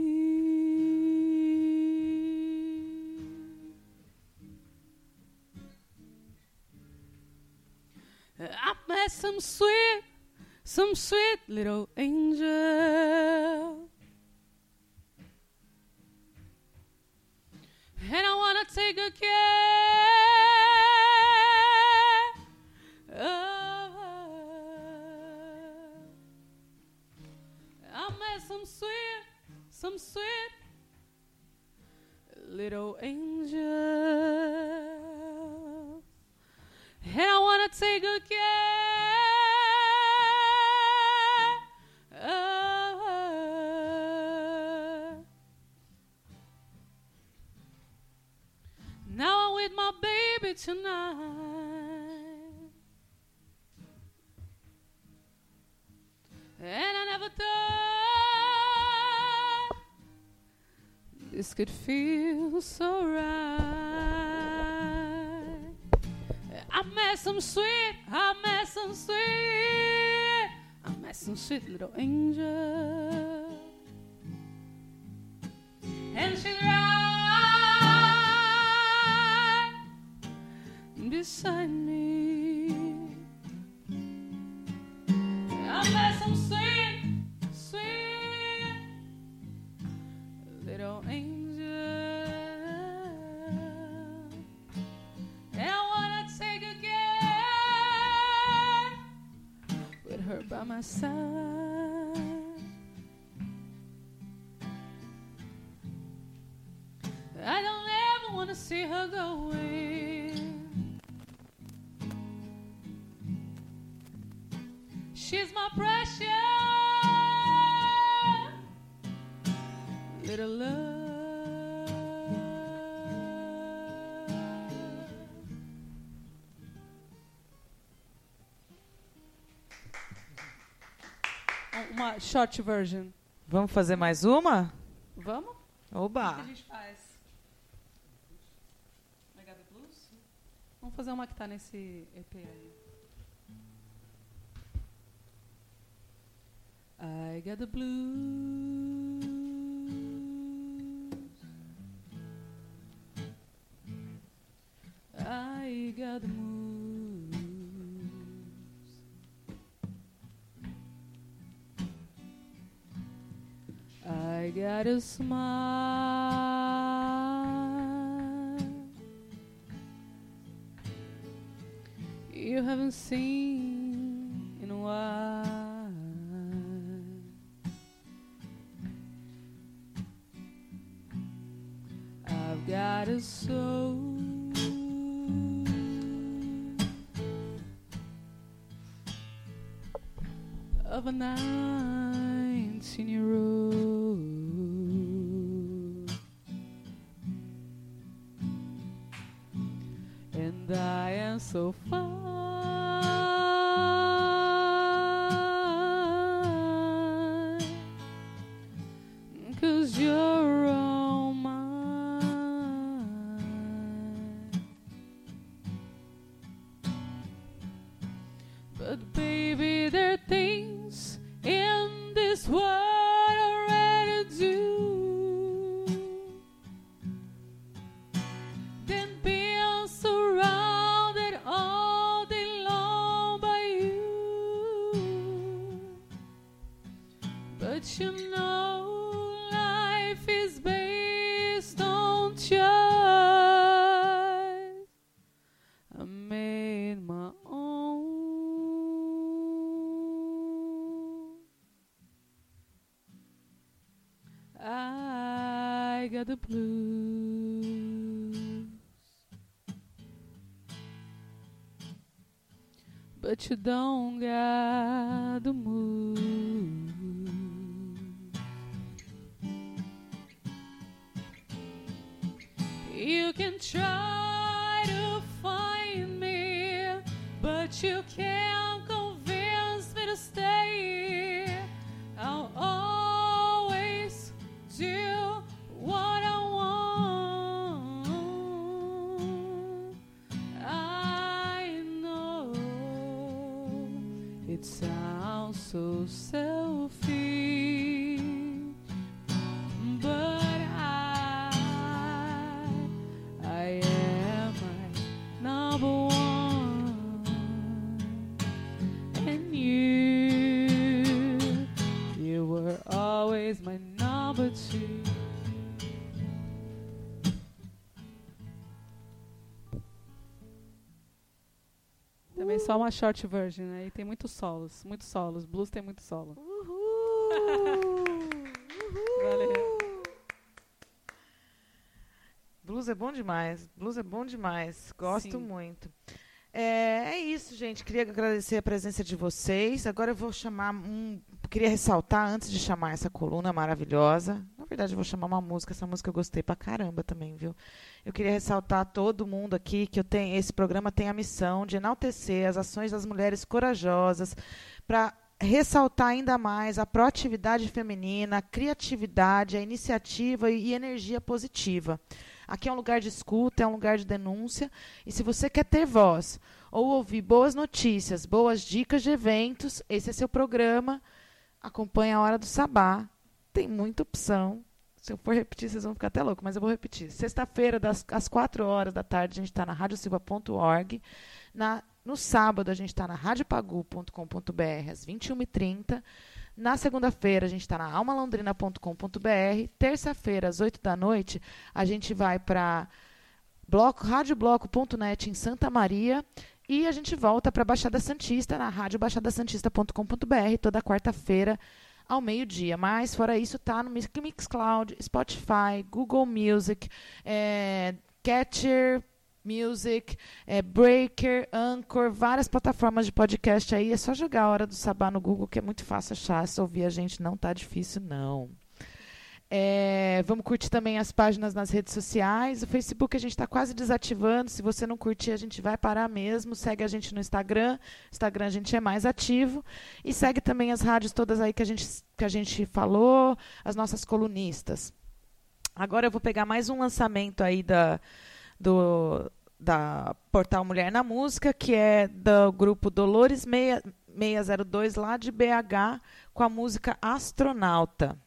S3: I met some sweet, some sweet little angel. And I wanna take a care some sweet, some sweet little angel. And I want to take good care of her. Now I'm with my baby tonight. And I never thought. this could feel so right. I met some sweet, I met some sweet, I met some sweet little angel. And she's right beside me. By my side. I don't ever want to see her going. She's my precious little love. Uma short version.
S1: Vamos fazer mais uma?
S3: Vamos?
S1: Oba!
S3: O que a gente faz? Blues? Vamos fazer uma que tá nesse EP aí. I got the blues. I got the mood. I got a smile you haven't seen in a while. I've got a soul. Of a nineteen year old, so far. But só uma short version, né? E tem muitos solos, muitos solos. Blues tem muito solo. Valeu.
S1: Blues é bom demais. Blues é bom demais. Gosto
S3: Sim.
S1: muito. É, é isso, gente. Queria agradecer a presença de vocês. Agora eu vou chamar um. Queria ressaltar, antes de chamar essa coluna maravilhosa. Verdade, eu vou chamar uma música. Essa música eu gostei pra caramba também, viu? Eu queria ressaltar a todo mundo aqui que eu tenho, esse programa tem a missão de enaltecer as ações das mulheres corajosas para ressaltar ainda mais a proatividade feminina, a criatividade, a iniciativa e energia positiva. Aqui é um lugar de escuta, é um lugar de denúncia. E se você quer ter voz ou ouvir boas notícias, boas dicas de eventos, esse é seu programa. Acompanhe a Hora do Sabá. Tem muita opção. Se eu for repetir, vocês vão ficar até loucos, mas eu vou repetir. Sexta-feira, das- às 4 horas da tarde, a gente está na radiosilva.org. Na, no sábado, a gente está na radiopagu.com.br, às 21h30. Na segunda-feira, a gente está na almalondrina.com.br. Terça-feira, às 8 da noite, a gente vai para bloco, radiobloco.net em Santa Maria. E a gente volta para Baixada Santista, na radiobaixadasantista.com.br, toda quarta-feira, ao meio-dia. Mas, fora isso, tá no Mix- Mixcloud, Spotify, Google Music, eh, Catcher Music, eh, Breaker, Anchor, várias plataformas de podcast aí. É só jogar a Hora do Sabá no Google, que é muito fácil achar. Se ouvir a gente, não tá difícil, não. É, vamos curtir também as páginas nas redes sociais. O Facebook a gente está quase desativando. Se você não curtir, a gente vai parar mesmo. Segue a gente no Instagram. Instagram a gente é mais ativo. E segue também as rádios todas aí que a gente, que a gente falou, as nossas colunistas. Agora eu vou pegar mais um lançamento aí da, do, da Portal Mulher na Música, que é do grupo Dolores 6- 602, lá de BH, com a música Astronauta.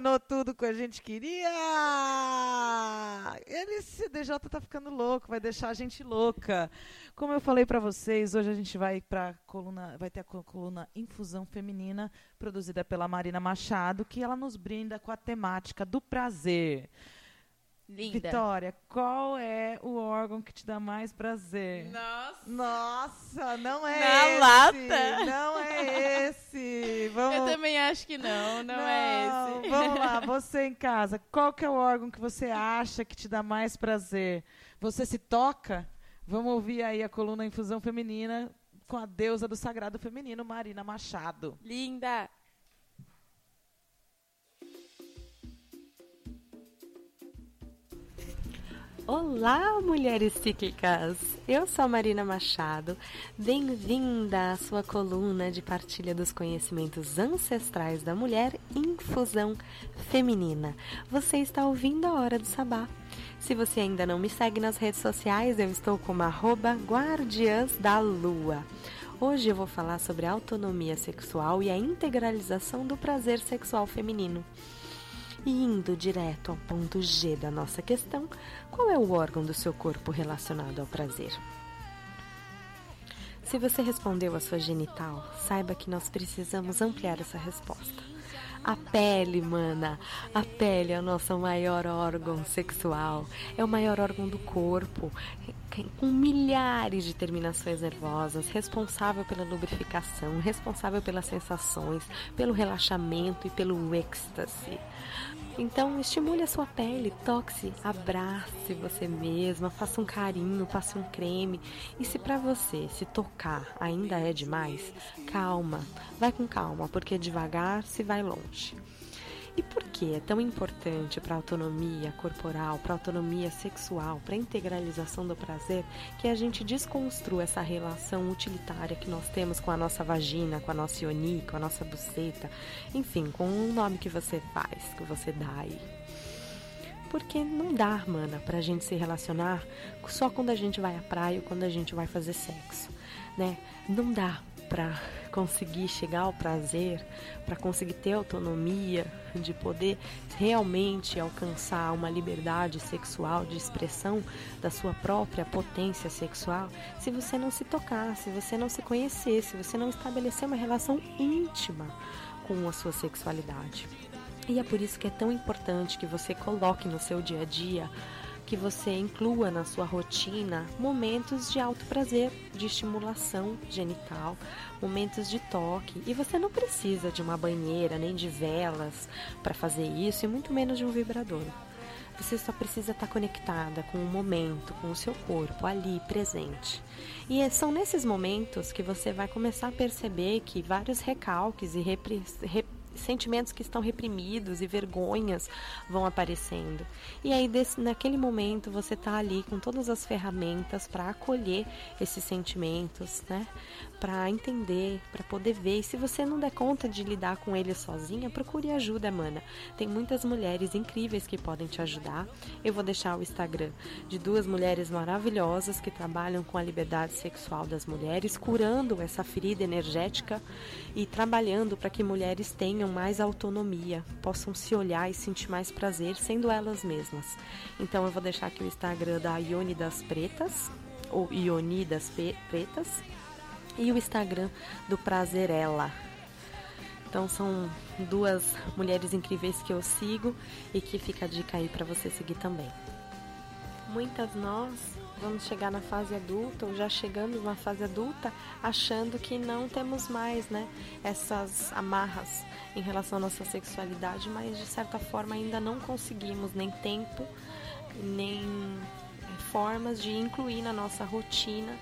S1: Funcionou tudo que a gente queria! Esse DJ tá ficando louco, vai deixar a gente louca. Como eu falei pra vocês, hoje a gente vai pra coluna, vai ter a co- coluna Infusão Feminina, produzida pela Marina Machado, que ela nos brinda com a temática do prazer.
S6: Linda.
S1: Vitória, qual é o órgão que te dá mais prazer?
S6: Nossa.
S1: Nossa, não é
S6: Na
S1: esse.
S6: lata.
S1: Não é esse. Vamos
S6: Eu também acho que não, não, é esse.
S1: Vamos lá, você em casa, qual que é o órgão que você acha que te dá mais prazer? Você se toca? Vamos ouvir aí a coluna Infusão Feminina com a deusa do sagrado feminino, Marina Machado.
S6: Linda.
S7: Olá, mulheres cíclicas! Eu sou a Marina Machado. Bem-vinda à sua coluna de partilha dos conhecimentos ancestrais da mulher Infusão Feminina. Você está ouvindo a Hora do Sabá. Se você ainda não me segue nas redes sociais, eu estou como arroba Guardiãs da Lua. Hoje eu vou falar sobre autonomia sexual e a integralização do prazer sexual feminino. E indo direto ao ponto G da nossa questão, qual é o órgão do seu corpo relacionado ao prazer? Se você respondeu a sua genital, saiba que nós precisamos ampliar essa resposta. A pele, mana. A pele é o nosso maior órgão sexual. É o maior órgão do corpo, com milhares de terminações nervosas, responsável pela lubrificação, responsável pelas sensações, pelo relaxamento e pelo êxtase. Então, estimule a sua pele, toque, abrace você mesma, faça um carinho, passe um creme. E se para você se tocar ainda é demais, calma, vai com calma, porque devagar se vai longe. E por que é tão importante para a autonomia corporal, para a autonomia sexual, para a integralização do prazer, que a gente desconstrua essa relação utilitária que nós temos com a nossa vagina, com a nossa ioni, com a nossa buceta, enfim, com o nome que você faz, que você dá aí. Porque não dá, mana, pra gente se relacionar só quando a gente vai à praia ou quando a gente vai fazer sexo, né? Não dá para conseguir chegar ao prazer, para conseguir ter autonomia, de poder realmente alcançar uma liberdade sexual de expressão da sua própria potência sexual, se você não se tocar, se você não se conhecer, se você não estabelecer uma relação íntima com a sua sexualidade. E é por isso que é tão importante que você coloque no seu dia a dia que você inclua na sua rotina momentos de alto prazer, de estimulação genital, momentos de toque. E você não precisa de uma banheira nem de velas para fazer isso, e muito menos de um vibrador. Você só precisa estar conectada com o momento, com o seu corpo ali presente. E é, são nesses momentos que você vai começar a perceber que vários recalques e repre, sentimentos que estão reprimidos e vergonhas vão aparecendo. E aí, desse, naquele momento, você está ali com todas as ferramentas para acolher esses sentimentos, né? para entender, para poder ver. E se você não der conta de lidar com ele sozinha, procure ajuda, mana. Tem muitas mulheres incríveis que podem te ajudar. Eu vou deixar o Instagram de duas mulheres maravilhosas que trabalham com a liberdade sexual das mulheres, curando essa ferida energética e trabalhando para que mulheres tenham mais autonomia, possam se olhar e sentir mais prazer sendo elas mesmas. Então eu vou deixar aqui o Instagram da Ione das Pretas ou Ioni das Pretas e o Instagram do Prazerela. Então são duas mulheres incríveis que eu sigo e que fica a dica aí para você seguir também. Muitas nós vamos chegar na fase adulta ou já chegando na fase adulta achando que não temos mais, né, essas amarras em relação à nossa sexualidade, mas de certa forma ainda não conseguimos nem tempo, nem formas de incluir na nossa rotina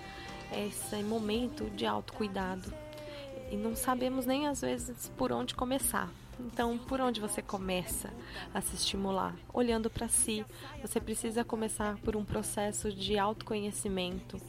S7: esse momento de autocuidado. E não sabemos nem às vezes por onde começar. Então, por onde você começa a se estimular? Olhando para si. Você precisa começar por um processo de autoconhecimento,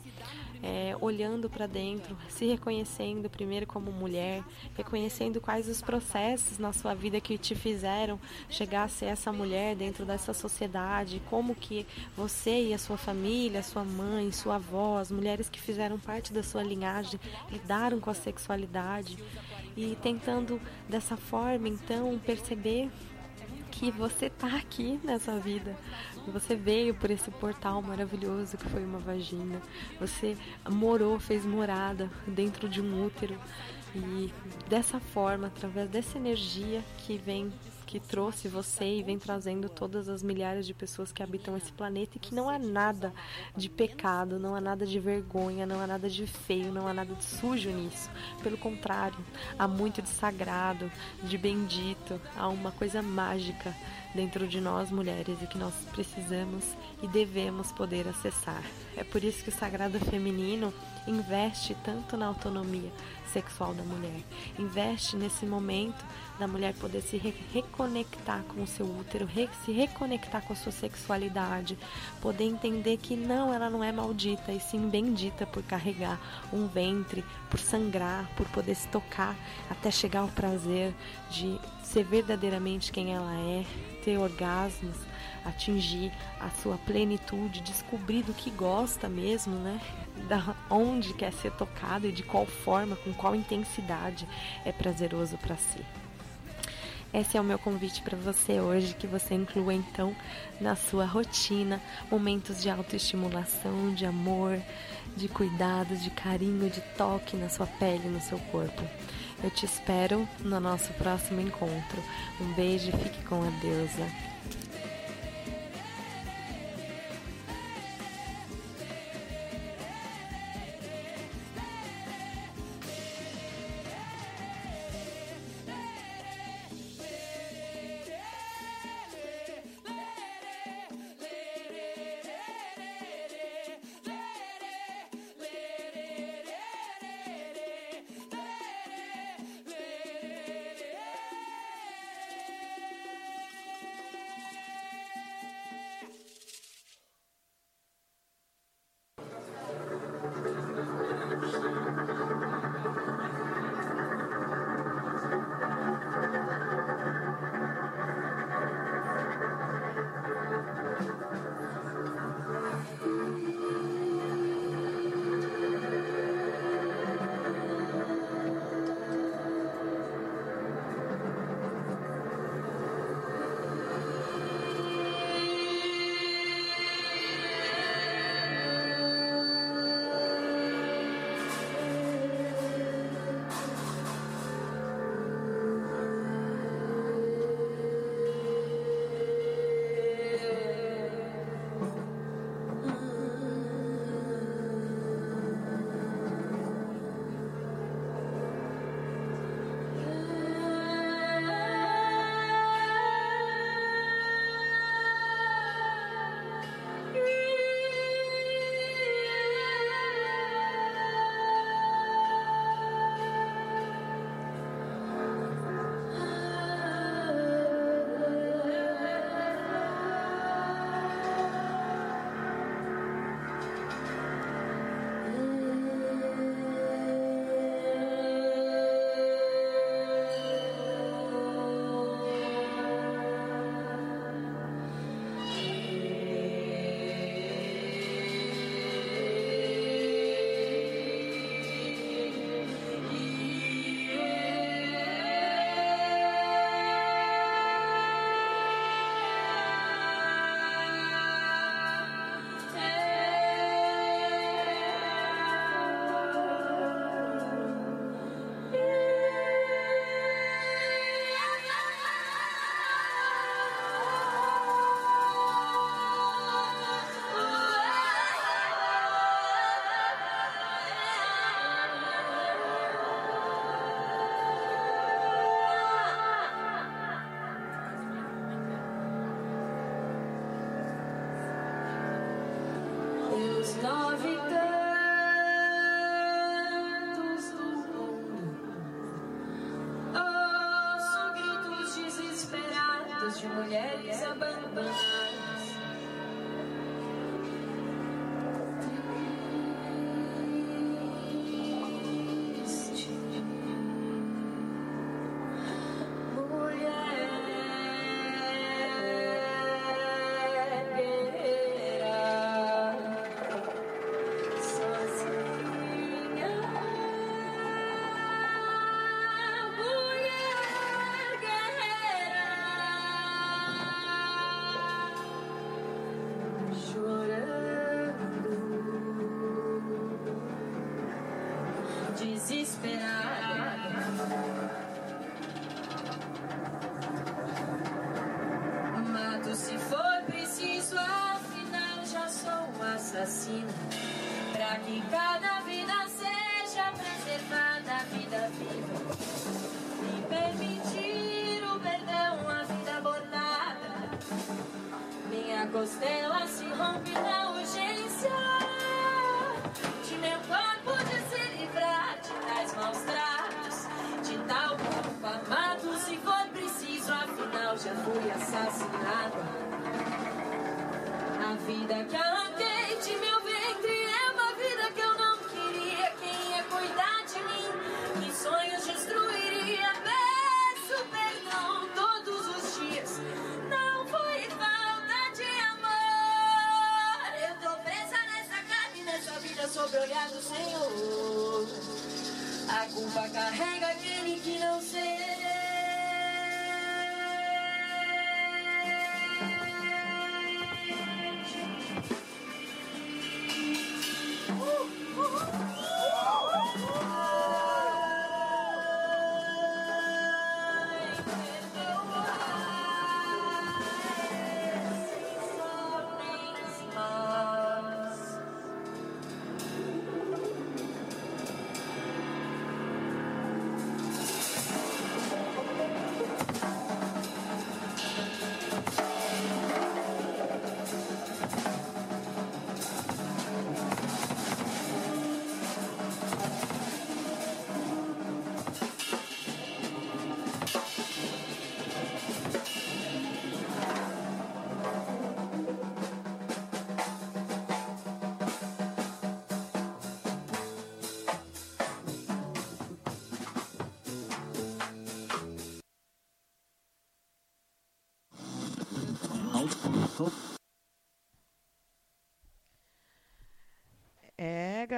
S7: é, olhando para dentro, se reconhecendo primeiro como mulher, reconhecendo quais os processos na sua vida que te fizeram chegar a ser essa mulher dentro dessa sociedade, como que você e a sua família, sua mãe, sua avó, as mulheres que fizeram parte da sua linhagem lidaram com a sexualidade. E tentando dessa forma então perceber que você está aqui nessa vida. Você veio por esse portal maravilhoso que foi uma vagina. Você morou, fez morada dentro de um útero. E dessa forma, através dessa energia que vem que trouxe você e vem trazendo todas as milhares de pessoas que habitam esse planeta e que não há nada de pecado, não há nada de vergonha, não há nada de feio, não há nada de sujo nisso. Pelo contrário, há muito de sagrado, de bendito, há uma coisa mágica dentro de nós mulheres e que nós precisamos e devemos poder acessar. É por isso que o sagrado feminino investe tanto na autonomia sexual da mulher, investe nesse momento da mulher poder se re reconectar com o seu útero, re se reconectar com a sua sexualidade, poder entender que não, ela não é maldita, e sim bendita por carregar um ventre, por sangrar, por poder se tocar até chegar ao prazer de ser verdadeiramente quem ela é, ter orgasmos, atingir a sua plenitude, descobrir do que gosta mesmo, né? Da onde quer ser tocado e de qual forma, com qual intensidade é prazeroso para si.
S8: Esse é o meu convite para você hoje, que você inclua então na sua rotina momentos de autoestimulação, de amor, de cuidado, de carinho, de toque na sua pele, no seu corpo. Eu te espero no nosso próximo encontro. Um beijo e fique com a deusa.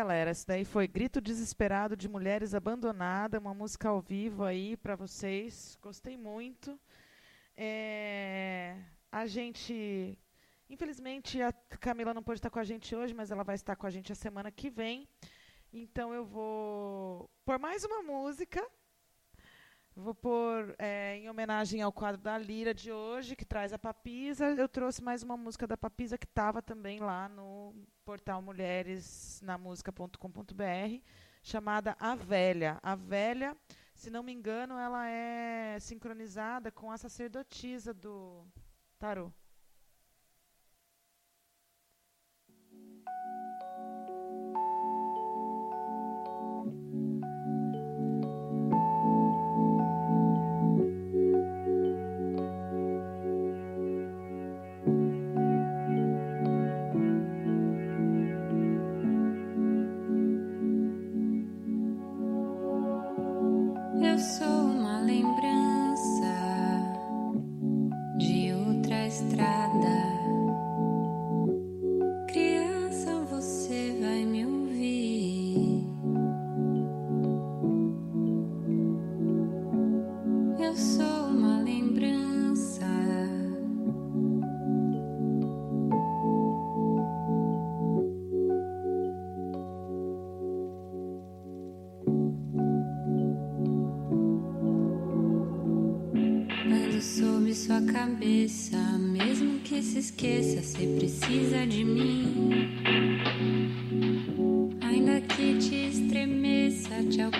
S9: Galera, esse daí foi Grito Desesperado de Mulheres Abandonada, uma música ao vivo aí para vocês. Gostei muito. É, a gente, infelizmente, a Camila não pode estar com a gente hoje, mas ela vai estar com a gente a semana que vem. Então eu vou por mais uma música Vou pôr é, em homenagem ao quadro da Lira de hoje, que traz a Papisa. Eu trouxe mais uma música da Papisa que estava também lá no portal mulheresnamusica.com.br, chamada A Velha. A Velha, se não me engano, ela é sincronizada com a sacerdotisa do tarô. Pisa, eu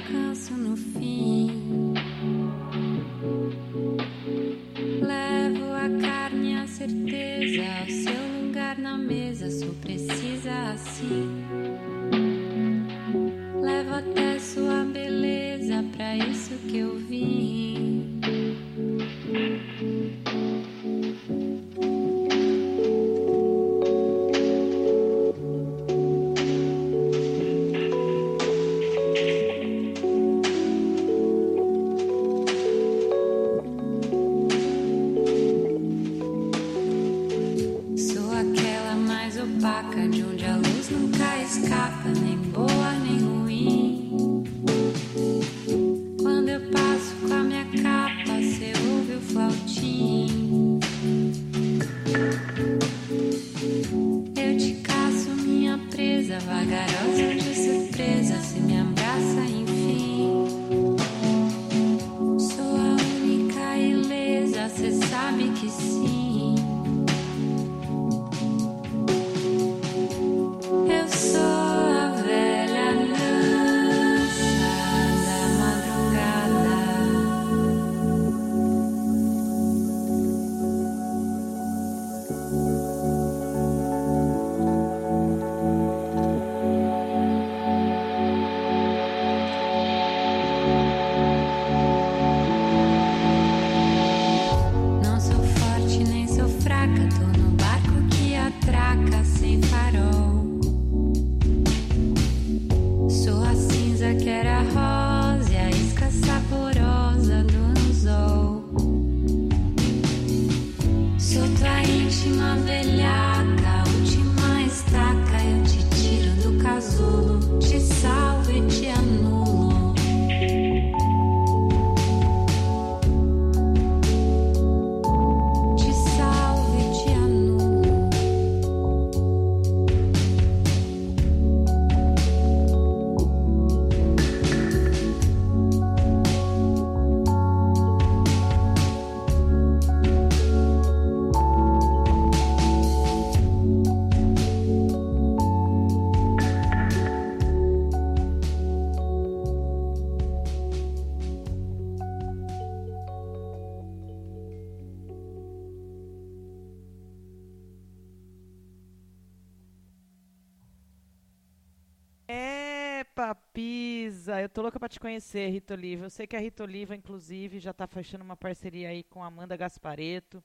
S9: tô louca para te conhecer, Rita Oliva. Eu sei que a Rita Oliva, inclusive, já está fechando uma parceria aí com a Amanda Gaspareto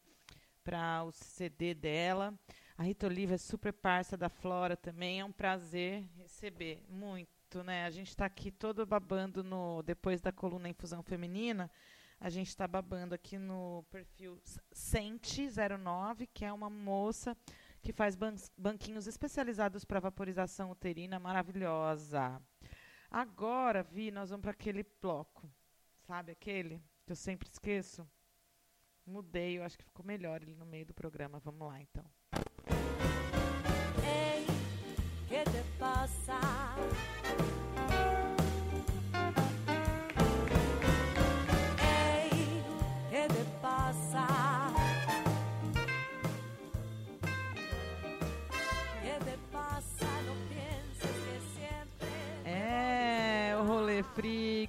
S9: para o CD dela. A Rita Oliva é super parça da Flora também. É um prazer receber muito, né? A gente está aqui todo babando no depois da coluna Infusão Feminina.
S1: A gente está babando aqui no perfil Sente09, que é uma moça que faz ban banquinhos especializados para vaporização uterina maravilhosa. Agora, Vi, nós vamos para aquele bloco. Sabe aquele que eu sempre esqueço? Mudei, eu acho que ficou melhor ele no meio do programa. Vamos lá, então.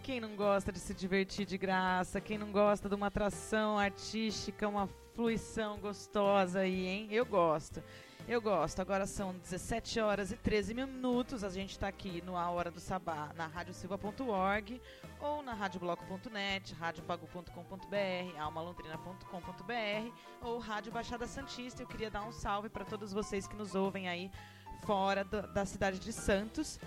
S1: Quem não gosta de se divertir de graça, quem não gosta de uma atração artística, uma fluição gostosa aí, hein? Eu gosto. Eu gosto. Agora são 17 horas e 13 minutos. A gente está aqui no A Hora do Sabá, na radiosilva.org ou na radiobloco.net, radiopago.com.br, almalondrina.com.br ou Rádio Baixada Santista. Eu queria dar um salve para todos vocês que nos ouvem aí fora da cidade de Santos.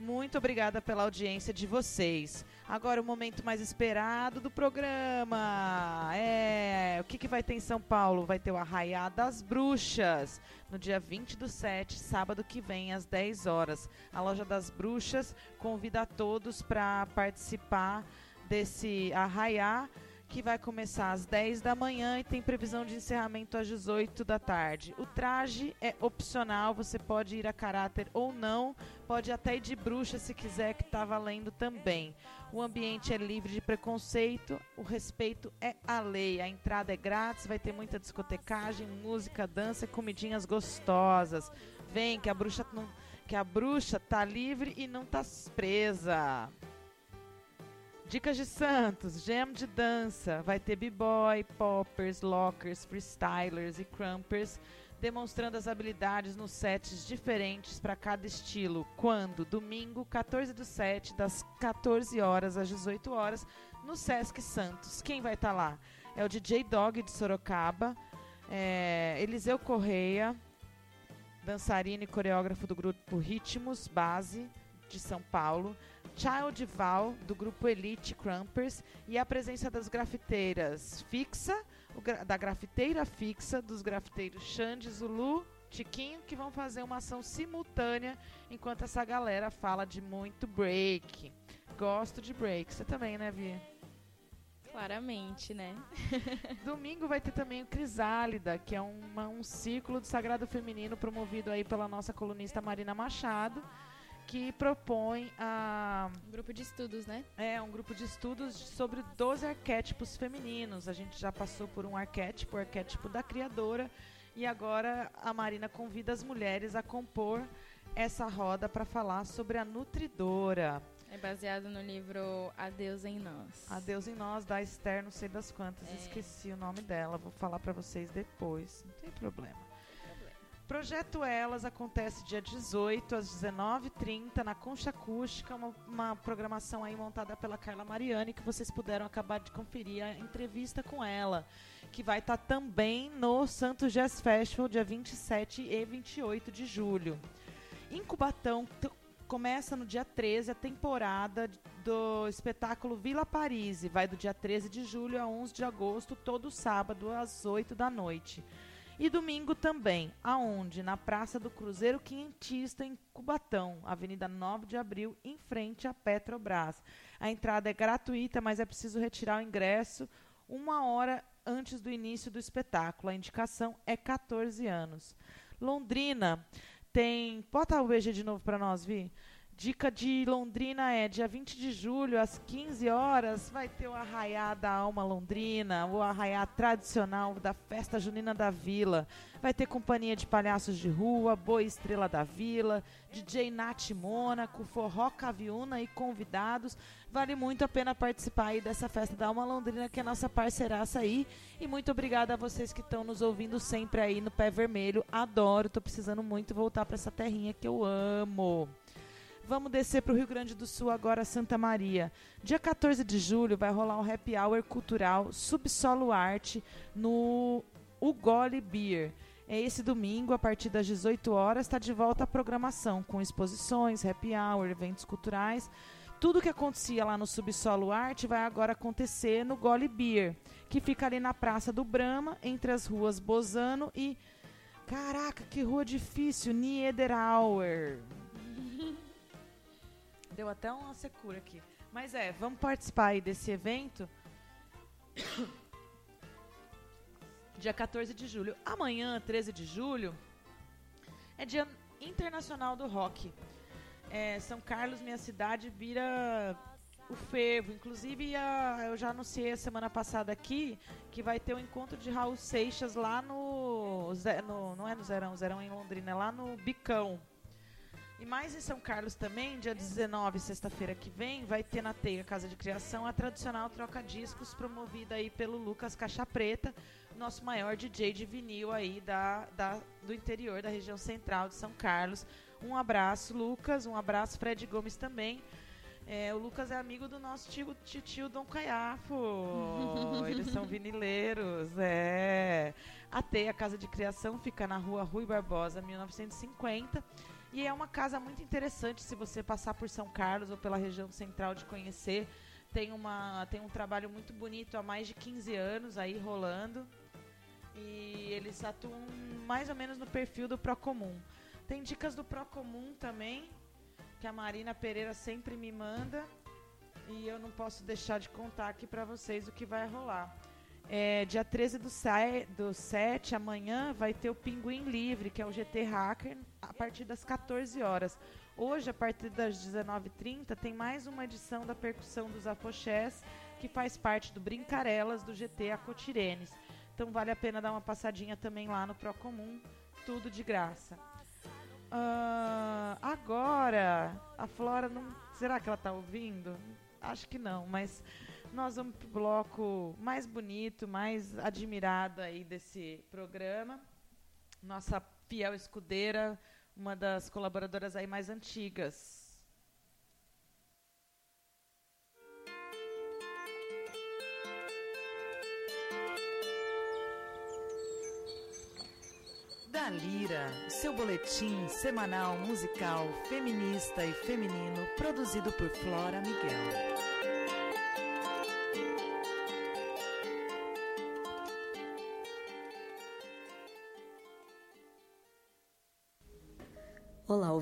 S1: Muito obrigada pela audiência de vocês. Agora o momento mais esperado do programa. É, o que, que vai ter em São Paulo? Vai ter o Arraiá das Bruxas, no dia 20 do 7, sábado que vem, às 10 horas. A Loja das Bruxas convida a todos para participar desse arraiá que vai começar às 10 da manhã e tem previsão de encerramento às 18 da tarde. O traje é opcional, você pode ir a caráter ou não, pode até ir de bruxa se quiser, que está valendo também. O ambiente é livre de preconceito, o respeito é a lei. A entrada é grátis, vai ter muita discotecagem, música, dança comidinhas gostosas. Vem que a bruxa não, que a bruxa tá livre e não tá presa. Dicas de Santos, jam de dança, vai ter b-boy, poppers, lockers, freestylers e crumpers, demonstrando as habilidades nos sets diferentes para cada estilo. Quando? Domingo, 14 do 7, das 14 horas às 18 horas, no Sesc Santos. Quem vai estar tá lá? É o DJ Dog de Sorocaba, é Eliseu Correia, dançarino e coreógrafo do grupo Ritmos Base de São Paulo, Child Val, do grupo Elite Crumpers, e a presença das grafiteiras fixa, gra da grafiteira fixa, dos grafiteiros Xande, Zulu, Tiquinho, que vão fazer uma ação simultânea enquanto essa galera fala de muito break. Gosto de break. Você também, né, Via?
S6: Claramente, né?
S1: Domingo vai ter também o Crisálida, que é uma, um círculo de sagrado feminino promovido aí pela nossa colunista Marina Machado que propõe a.
S6: Um grupo de estudos, né?
S1: É, um grupo de estudos sobre 12 arquétipos femininos. A gente já passou por um arquétipo, o arquétipo da criadora, e agora a Marina convida as mulheres a compor essa roda para falar sobre a nutridora.
S6: É baseado no livro Adeus em Nós.
S1: Adeus em Nós, da Esther, não sei das quantas, é. esqueci o nome dela, vou falar para vocês depois, não tem problema. Projeto Elas acontece dia 18 às 19h30 na Concha Acústica, uma, uma, programação aí montada pela Carla Mariani, que vocês puderam acabar de conferir a entrevista com ela, que vai estar tá também no Santo Jazz Festival, dia 27 e 28 de julho. Em Cubatão, começa no dia 13 a temporada do espetáculo Vila Paris, vai do dia 13 de julho a 11 de agosto, todo sábado às 8 da noite. E domingo também, aonde? Na Praça do Cruzeiro Quinhentista, em Cubatão, Avenida 9 de Abril, em frente à Petrobras. A entrada é gratuita, mas é preciso retirar o ingresso uma hora antes do início do espetáculo. A indicação é 14 anos. Londrina tem. Bota o VG de novo para nós, Vi. Dica de Londrina é dia 20 de julho, às 15 horas, vai ter o Arraiá da Alma Londrina, o Arraiá tradicional da Festa Junina da Vila. Vai ter companhia de palhaços de rua, Boa Estrela da Vila, DJ Nath Mônaco, Forró Caviuna e convidados. Vale muito a pena participar aí dessa Festa da Alma Londrina, que é nossa parceiraça aí. E muito obrigada a vocês que estão nos ouvindo sempre aí no Pé Vermelho. Adoro, tô precisando muito voltar para essa terrinha que eu amo. Vamos descer para o Rio Grande do Sul agora, Santa Maria. Dia 14 de julho vai rolar um happy hour cultural Subsolo Arte no Ugoli Beer. É esse domingo, a partir das 18 horas, está de volta a programação, com exposições, happy hour, eventos culturais tudo que acontecia lá no Subsolo Arte vai agora acontecer no Gole Beer, que fica ali na Praça do Brama, entre as ruas Bozano e. Caraca, que rua difícil! Niederauer. Deu até uma secura aqui. Mas é, vamos participar aí desse evento. Dia 14 de julho. Amanhã, 13 de julho, é Dia Internacional do Rock. É, São Carlos, minha cidade, vira o fervo. Inclusive, a, eu já anunciei a semana passada aqui que vai ter um encontro de Raul Seixas lá no, no. Não é no Zerão, Zerão em Londrina, é lá no Bicão. E mais em São Carlos também, dia 19, sexta-feira que vem, vai ter na Teia Casa de Criação a tradicional troca discos promovida aí pelo Lucas Caixa Preta, nosso maior DJ de vinil aí da, da, do interior da região central de São Carlos. Um abraço, Lucas, um abraço, Fred Gomes também. É, o Lucas é amigo do nosso tio, tio, tio Dom Caiafo. Eles são vinileiros, é. A Teia Casa de Criação fica na rua Rui Barbosa, 1950 e é uma casa muito interessante se você passar por São Carlos ou pela região central de conhecer. Tem, uma, tem um trabalho muito bonito há mais de 15 anos aí rolando. E eles atuam mais ou menos no perfil do Procomum. Tem dicas do Procomum também, que a Marina Pereira sempre me manda. E eu não posso deixar de contar aqui para vocês o que vai rolar. É, dia 13 do, do 7, amanhã, vai ter o Pinguim Livre, que é o GT Hacker, a partir das 14 horas. Hoje, a partir das 19h30, tem mais uma edição da percussão dos afoxés, que faz parte do Brincarelas do GT Acotirenes. Então vale a pena dar uma passadinha também lá no Procomum, tudo de graça. Uh, agora, a Flora não. Será que ela está ouvindo? Acho que não, mas nós vamos para o bloco mais bonito, mais admirado aí desse programa. Nossa fiel escudeira, uma das colaboradoras aí mais antigas.
S5: Da Lira, seu boletim semanal musical feminista e feminino produzido por Flora Miguel.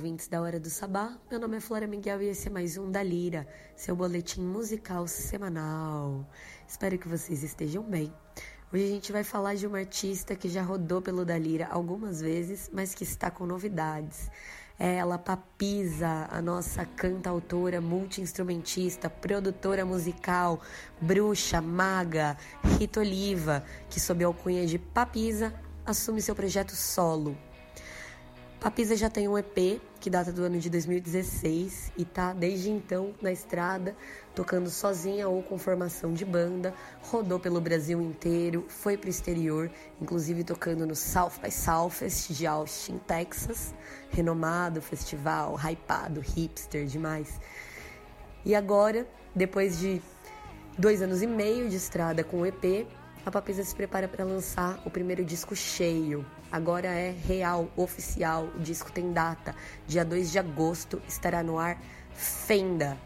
S10: Ouvintes da Hora do Sabá. Meu nome é Flora Miguel e esse é mais um da Lira, seu boletim musical semanal. Espero que vocês estejam bem. Hoje a gente vai falar de uma artista que já rodou pelo da Lira algumas vezes, mas que está com novidades. É ela, Papisa, a nossa cantautora, multi-instrumentista, produtora musical, bruxa, maga, Rita Oliva, que sob a alcunha de Papisa assume seu projeto solo, Papisa já tem um EP que data do ano de 2016 e tá desde então na estrada, tocando sozinha ou com formação de banda, rodou pelo Brasil inteiro, foi pro exterior, inclusive tocando no South by Southwest de Austin, Texas, renomado festival, hypado, hipster demais. E agora, depois de dois anos e meio de estrada com o EP, a Papisa se prepara para lançar o primeiro disco cheio. Agora é real, oficial, o disco tem data. Dia 2 de agosto estará no ar Fenda,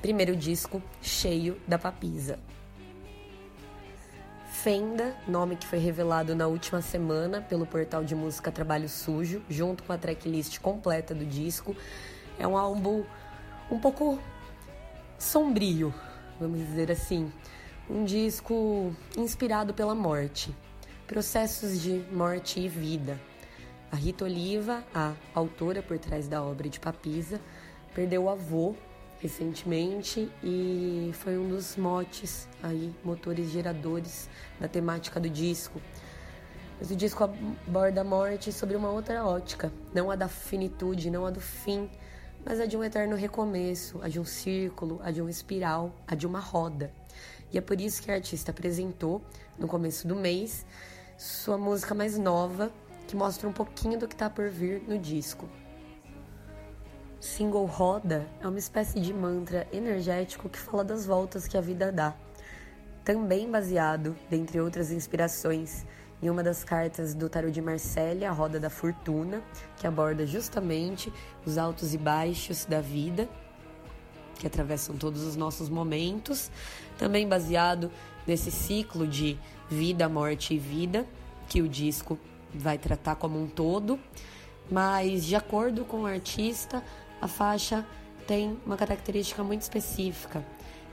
S10: primeiro disco cheio da Papisa. Fenda, nome que foi revelado na última semana pelo portal de música Trabalho Sujo, junto com a tracklist completa do disco. É um álbum um pouco sombrio, vamos dizer assim um disco inspirado pela morte, processos de morte e vida. A Rita Oliva, a autora por trás da obra de Papisa, perdeu o avô recentemente e foi um dos motes aí, motores geradores da temática do disco. Mas o disco aborda a morte sobre uma outra ótica, não a da finitude, não a do fim, mas a de um eterno recomeço, a de um círculo, a de uma espiral, a de uma roda. E é por isso que a artista apresentou, no começo do mês, sua música mais nova, que mostra um pouquinho do que está por vir no disco. Single Roda é uma espécie de mantra energético que fala das voltas que a vida dá. Também baseado, dentre outras inspirações, em uma das cartas do tarot de Marsella, a Roda da Fortuna, que aborda justamente os altos e baixos da vida que atravessam todos os nossos momentos, também baseado nesse ciclo de vida, morte e vida que o disco vai tratar como um todo, mas de acordo com o artista, a faixa tem uma característica muito específica.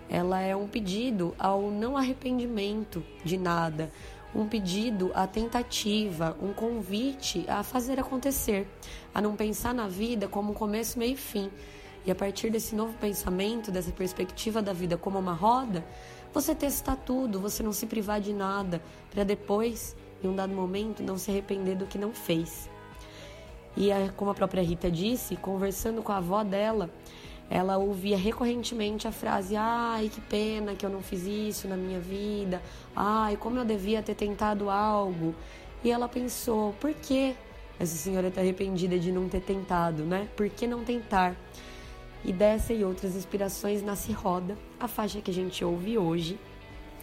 S10: Ela é um pedido ao não arrependimento de nada, um pedido à tentativa, um convite a fazer acontecer, a não pensar na vida como um começo, meio e fim. E a partir desse novo pensamento, dessa perspectiva da vida como uma roda, você testar tudo, você não se privar de nada, para depois, em um dado momento, não se arrepender do que não fez. E como a própria Rita disse, conversando com a avó dela, ela ouvia recorrentemente a frase: Ai, que pena que eu não fiz isso na minha vida. Ai, como eu devia ter tentado algo. E ela pensou: por que essa senhora está arrependida de não ter tentado, né? Por que não tentar? E dessa e outras inspirações nasce Roda, a faixa que a gente ouve hoje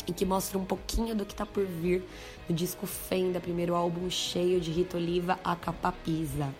S10: e que mostra um pouquinho do que está por vir no disco Fenda, primeiro álbum cheio de Rita Oliva, A Capa Pisa.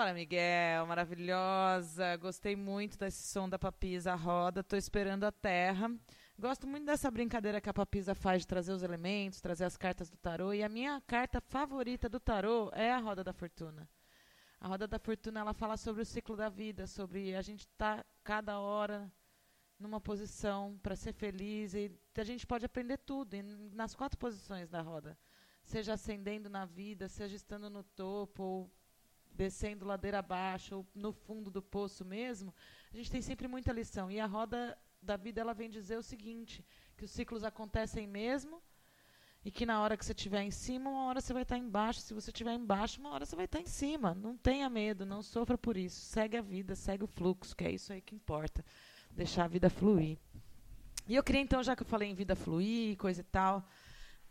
S1: Flora Miguel, maravilhosa. Gostei muito desse som da Papisa Roda. Estou esperando a Terra. Gosto muito dessa brincadeira que a Papisa faz de trazer os elementos, trazer as cartas do tarô. E a minha carta favorita do tarô é a Roda da Fortuna. A Roda da Fortuna ela fala sobre o ciclo da vida, sobre a gente estar tá cada hora numa posição para ser feliz e a gente pode aprender tudo e nas quatro posições da roda, seja ascendendo na vida, seja estando no topo ou descendo ladeira abaixo ou no fundo do poço mesmo, a gente tem sempre muita lição. E a roda da vida ela vem dizer o seguinte, que os ciclos acontecem mesmo e que na hora que você estiver em cima, uma hora você vai estar embaixo. Se você estiver embaixo, uma hora você vai estar em cima. Não tenha medo, não sofra por isso. Segue a vida, segue o fluxo, que é isso aí que importa. Deixar a vida fluir. E eu queria então, já que eu falei em vida fluir, coisa e tal,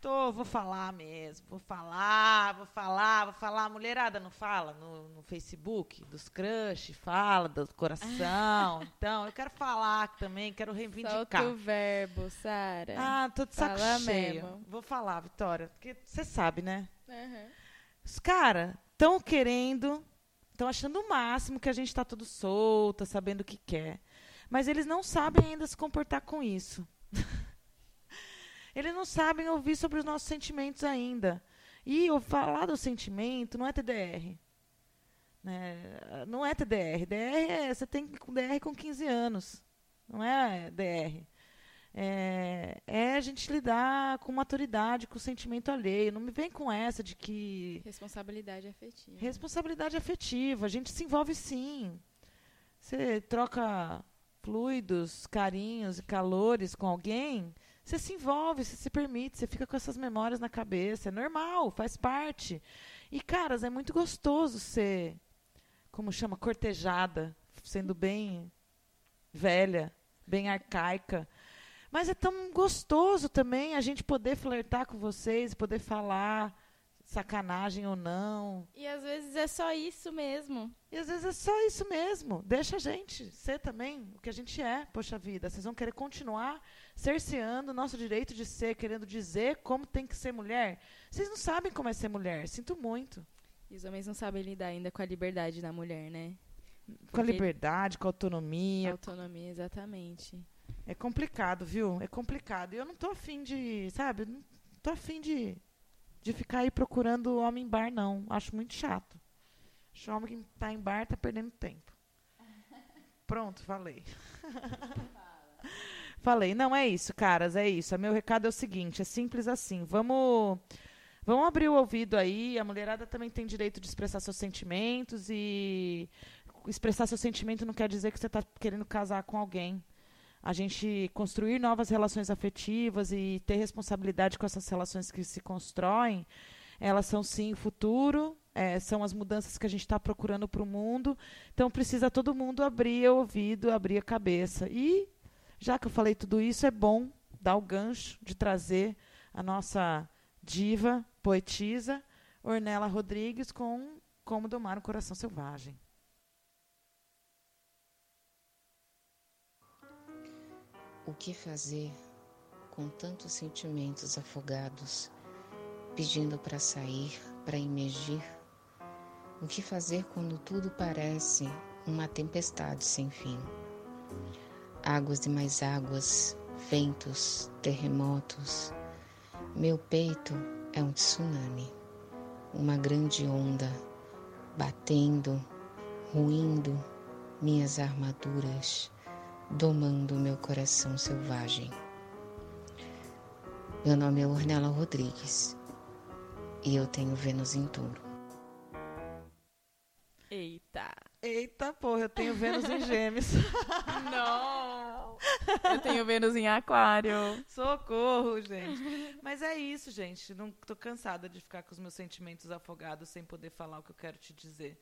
S1: Tô, vou falar mesmo, vou falar, vou falar, vou falar. A mulherada não fala no, no Facebook dos crush, fala do coração. então, eu quero falar também, quero reivindicar.
S6: Solta o verbo, Sara.
S1: Ah, tô de saco fala cheio. Mesmo. Vou falar, Vitória, porque você sabe, né? Uhum. Os caras estão querendo, estão achando o máximo que a gente está tudo solta, sabendo o que quer. Mas eles não sabem ainda se comportar com isso. Eles não sabem ouvir sobre os nossos sentimentos ainda. E falar do sentimento não é TDR. Né? Não é TDR. DR é, você tem DR com 15 anos. Não é DR. É, é, a gente lidar com maturidade, com o sentimento alheio. Não me vem com essa de que.
S6: Responsabilidade afetiva.
S1: Responsabilidade afetiva. A gente se envolve sim. Você troca fluidos, carinhos e calores com alguém. Você se envolve, você se permite, você fica com essas memórias na cabeça. É normal, faz parte. E, caras, é muito gostoso ser, como chama, cortejada, sendo bem velha, bem arcaica. Mas é tão gostoso também a gente poder flertar com vocês, poder falar sacanagem ou não.
S6: E às vezes é só isso mesmo.
S1: E às vezes é só isso mesmo. Deixa a gente ser também o que a gente é. Poxa vida, vocês vão querer continuar cerceando o nosso direito de ser, querendo dizer como tem que ser mulher. Vocês não sabem como é ser mulher. Sinto muito.
S6: E os homens não sabem lidar ainda com a liberdade da mulher, né?
S1: Porque com a liberdade, com a autonomia.
S6: Autonomia, exatamente.
S1: É complicado, viu? É complicado. E eu não tô afim de, sabe? Não tô afim de de ficar aí procurando homem em bar, não. Acho muito chato. Acho homem que tá em bar tá perdendo tempo. Pronto, falei. falei. Não, é isso, caras, é isso. O meu recado é o seguinte, é simples assim. Vamos... Vamos abrir o ouvido aí. A mulherada também tem direito de expressar seus sentimentos e expressar seu sentimento não quer dizer que você está querendo casar com alguém a gente construir novas relações afetivas e ter responsabilidade com essas relações que se constroem, elas são sim o futuro, é, são as mudanças que a gente está procurando para o mundo. Então precisa todo mundo abrir o ouvido, abrir a cabeça. E, já que eu falei tudo isso, é bom dar o gancho de trazer a nossa diva, poetisa, Ornella Rodrigues, com Como Domar um Coração Selvagem.
S11: O que fazer com tantos sentimentos afogados, pedindo para sair, para emergir? O que fazer quando tudo parece uma tempestade sem fim? Águas e mais águas, ventos, terremotos. Meu peito é um tsunami, uma grande onda batendo, ruindo minhas armaduras domando meu coração selvagem. Meu nome é Ornella Rodrigues e eu tenho Vênus em touro.
S6: Eita!
S1: Eita, porra, eu tenho Vênus em gêmeos.
S6: Não! Eu tenho Vênus em aquário.
S1: Socorro, gente. Mas é isso, gente. Não tô cansada de ficar com os meus sentimentos afogados sem poder falar o que eu quero te dizer.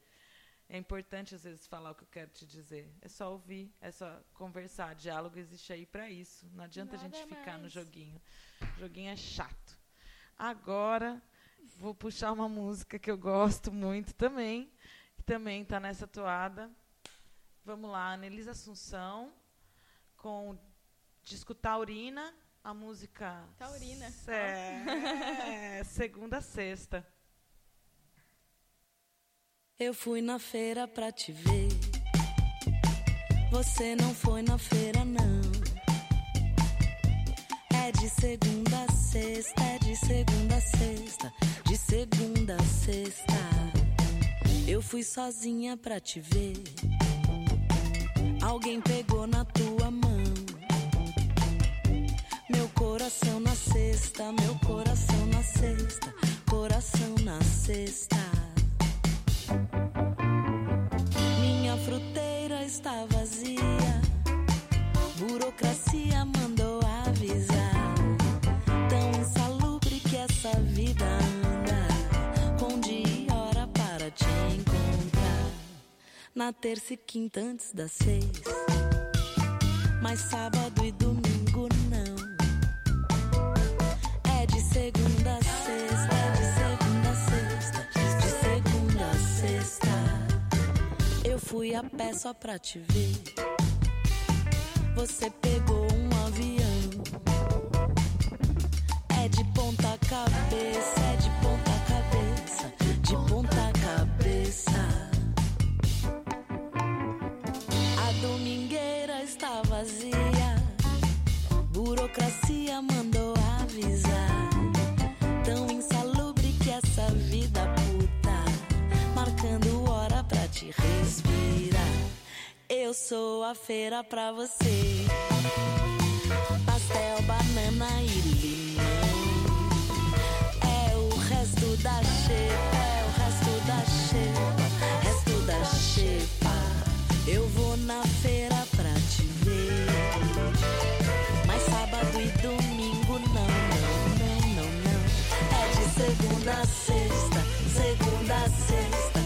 S1: É importante às vezes falar o que eu quero te dizer. É só ouvir, é só conversar. Diálogo existe aí para isso. Não adianta Nada a gente ficar mais. no joguinho. O joguinho é chato. Agora vou puxar uma música que eu gosto muito também, que também está nessa toada. Vamos lá, Anelisa Assunção com Disco Taurina, a música.
S6: Taurina.
S1: É, segunda a sexta.
S12: Eu fui na feira pra te ver. Você não foi na feira, não. É de segunda a sexta, é de segunda a sexta, de segunda a sexta. Eu fui sozinha pra te ver. Alguém pegou na tua mão. Meu coração na cesta, meu coração na cesta, coração na cesta. Minha fruteira está vazia, burocracia mandou avisar. Tão insalubre que essa vida anda, com dia e hora para te encontrar. Na terça e quinta antes das seis, mas sábado e domingo não. É de segunda fui a pé só pra te ver. Você pegou um avião. É de ponta cabeça, é de Eu sou a feira pra você. Pastel, banana e limão. É o resto da xepa, é o resto da xepa, resto da xepa. Eu vou na feira pra te ver. Mas sábado e domingo não, não, não, não, não. É de segunda a sexta, segunda a sexta,